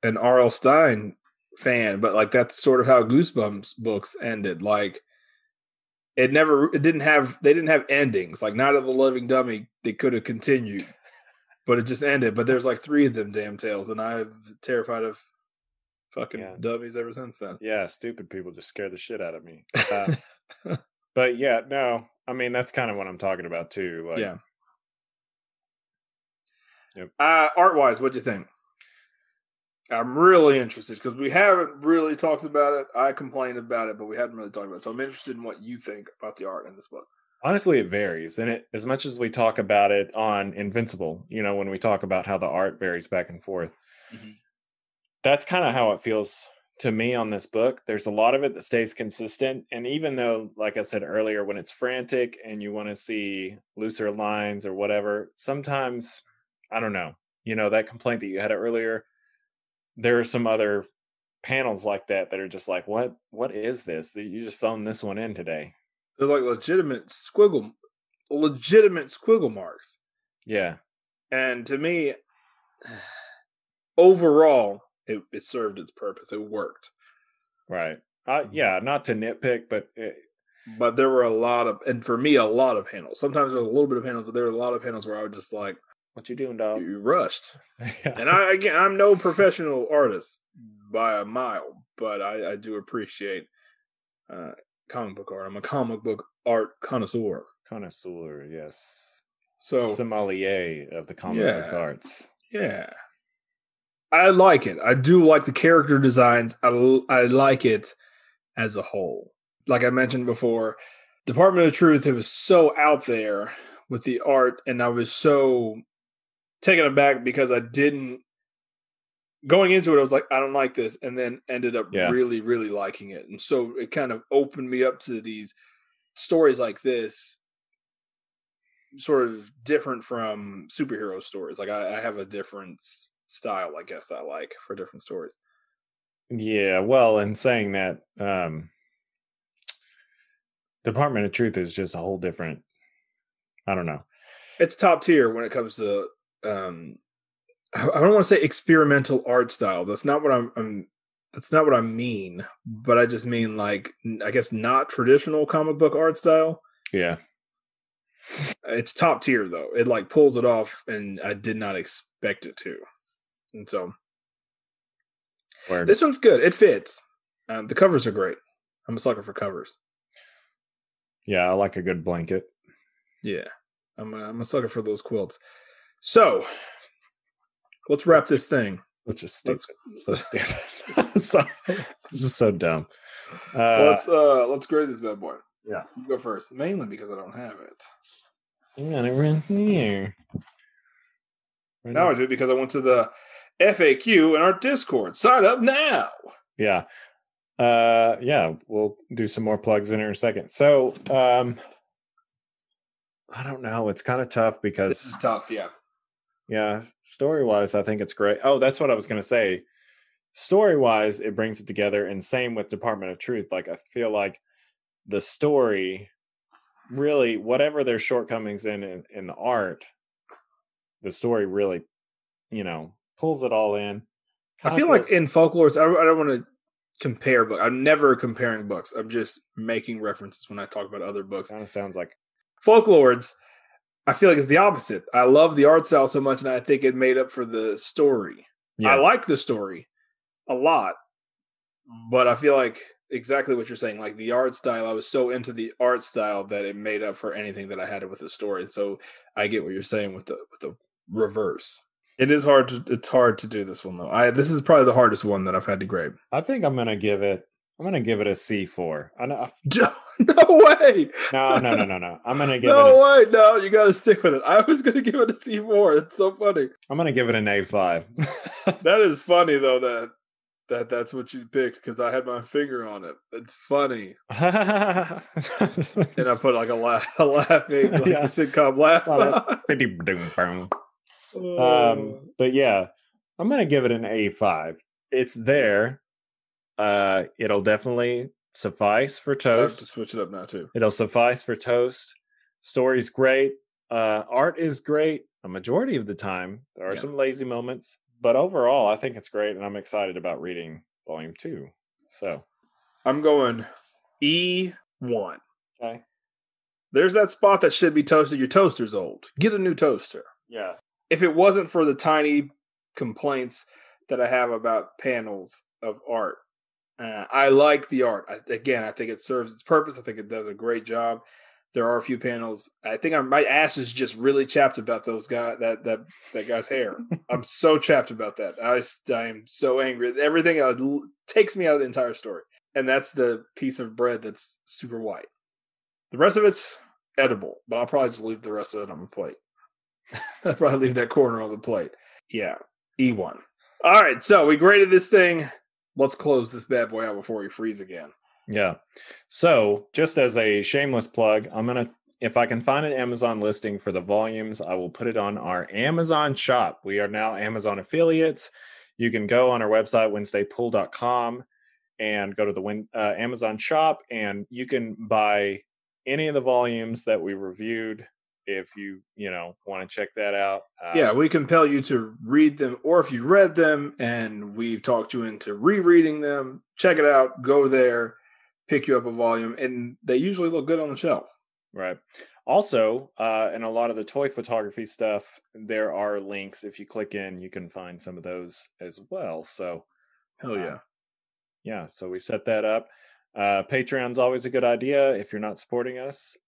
an R.L. Stine fan, but like that's sort of how Goosebumps books ended. Like it never, it didn't have, they didn't have endings. Like not of the Living Dummy, they could have continued, but it just ended. But there's like three of them damn tales, and I'm terrified of fucking Yeah. dummies ever since then. Yeah, stupid people just scare the shit out of me. Uh, but yeah, no, I mean that's kind of what I'm talking about too. Like, yeah. Yep. Uh, art wise, what'd you think? I'm really interested because we haven't really talked about it. I complained about it, but we haven't really talked about it. So I'm interested in what you think about the art in this book. honestly, it varies, and it as much as we talk about it on Invincible, you know, when we talk about how the art varies back and forth, Mhm. That's kind of how it feels to me on this book. There's a lot of it that stays consistent, and even though, like I said earlier, when it's frantic and you want to see looser lines or whatever, sometimes I don't know. You know that complaint that you had earlier. There are some other panels like that that are just like, what? What is this? You just phoned this one in today. They're like legitimate squiggle, legitimate squiggle marks. Yeah. And to me, overall, it, it served its purpose. It worked. Right. Uh, yeah, not to nitpick, but it, but there were a lot of, and for me, a lot of panels. Sometimes there was a little bit of panels, but there were a lot of panels where I was just like, What you doing, dog? you rushed. Yeah. And I, again, I'm no professional artist by a mile, but I, I do appreciate uh, comic book art. I'm a comic book art connoisseur. Connoisseur, yes. So, Sommelier of the comic book arts. yeah. I like it. I do like the character designs. I, I like it as a whole. Like I mentioned before, Department of Truth, it was so out there with the art, and I was so taken aback because I didn't going into it, I was like, I don't like this, and then ended up Yeah. really, really liking it. And so it kind of opened me up to these stories like this, sort of different from superhero stories. Like I, I have a different style, I guess I like for different stories. Yeah, well, in saying that, um Department of Truth is just a whole different I don't know. It's top tier when it comes to um I I don't want to say experimental art style. That's not what I'm, I'm that's not what I mean, but I just mean like i guess not traditional comic book art style. Yeah. It's top tier though. It like pulls it off and I did not expect it to. And so Where this one's good. It fits. Um, the covers are great. I'm a sucker for covers. yeah, I like a good blanket. Yeah. I'm a, I'm a sucker for those quilts. So let's wrap this thing. That's just Let's- so stupid. so, it's just so dumb. Uh, let's uh let's grade this bad boy. Yeah. You go first. Mainly because I don't have it. I got it right here. Right Now I there. do because I went to the FAQ in our Discord. Sign up now. Yeah. Uh yeah, we'll do some more plugs in here in a second. So um I don't know. It's kind of tough because This is tough, yeah. Yeah, story wise, I think it's great. Oh, that's what I was going to say. Story wise, it brings it together. And same with Department of Truth. Like, I feel like the story really, whatever their shortcomings in, in, in the art, the story really, you know, pulls it all in. I feel like in folklore, I, I don't want to compare book. I'm never comparing books. I'm just making references when I talk about other books. kind of sounds like, Folklords, I feel like it's the opposite. I love the art style so much, and I think it made up for the story. yeah, I like the story a lot, but I feel like exactly what you're saying. Like the art style, I was so into the art style that it made up for anything that I had with the story. So I get what you're saying with the with the reverse. It is hard to it's hard to do this one though. I this is probably the hardest one that I've had to grade. I think I'm going to give it, I'm going to give it a C4. I know, no way. no, no, no, no, no. I'm going to give no it, No way. No, you got to stick with it. I was going to give it a C four. It's so funny. I'm going to give it an A5. That is funny though that that that's what you picked because I had my finger on it. It's funny. and And I put like a laugh, a laughing, like Yeah. a sitcom laugh. Um, but yeah, I'm gonna give it an A5. It's there. Uh, it'll definitely suffice for I have to toast. switch it up now too. It'll suffice for toast. Story's great. Uh, art is great. A majority of the time, there are Yeah. some lazy moments, but overall, I think it's great, and I'm excited about reading volume two. So, I'm going E one. okay, There's that spot that should be toasted. Your toaster's old. Get a new toaster. yeah, If it wasn't for the tiny complaints that I have about panels of art, uh, I like the art. I, again, I think it serves its purpose. I think it does a great job. There are a few panels. I think I'm, my ass is just really chapped about those guy that that that guy's hair. I'm so chapped about that. I I am so angry. Everything uh, takes me out of the entire story, and that's the piece of bread that's super white. The rest of it's edible, but I'll probably just leave the rest of it on the plate. I'll probably leave that corner on the plate. Yeah, E1. All right, so we graded this thing. Let's close this bad boy out before we freeze again. Yeah. So, just as a shameless plug, I'm going to, if I can find an Amazon listing for the volumes, I will put it on our Amazon shop. We are now Amazon affiliates. You can go on our website, wednesdaypull.com, and go to the Win- uh, Amazon shop, and you can buy any of the volumes that we reviewed if you, you know, want to check that out. Uh, yeah, we compel you to read them, or if you read them and we've talked you into rereading them, check it out. Go there, pick you up a volume, and they usually look good on the shelf. Right. Also, uh, in a lot of the toy photography stuff, there are links. If you click in, you can find some of those as well. So, Hell yeah. uh, yeah. So we set that up. Uh, Patreon's always a good idea. If you're not supporting us,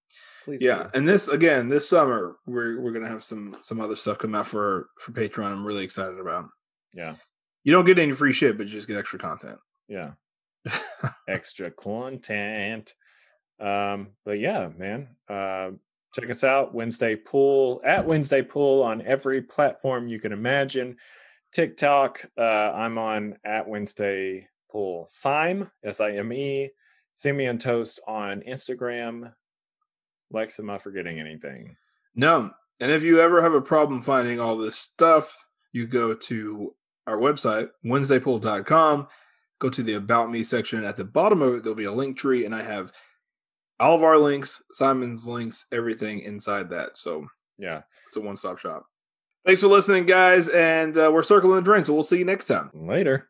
please. Yeah, do. and this again this summer we're we're gonna have some some other stuff come out for for Patreon. I'm really excited about. Yeah. You don't get any free shit, but you just get extra content. Yeah. Extra content. Um, but yeah, man. Uh, check us out. Wednesday Pull at Wednesday Pull on every platform you can imagine. TikTok. Uh, I'm on at Wednesday Pull. Sime S I M E. Simeon Toast on Instagram. Lex, am I forgetting anything? No, and if you ever have a problem finding all this stuff, you go to our website wednesdaypull.com. Go to the About Me section. At the bottom of it, there'll be a link tree, and I have all of our links, Simon's links, everything inside that. So Yeah. it's a one stop shop. Thanks for listening, guys, and uh, we're circling the drain. So we'll see you next time. Later.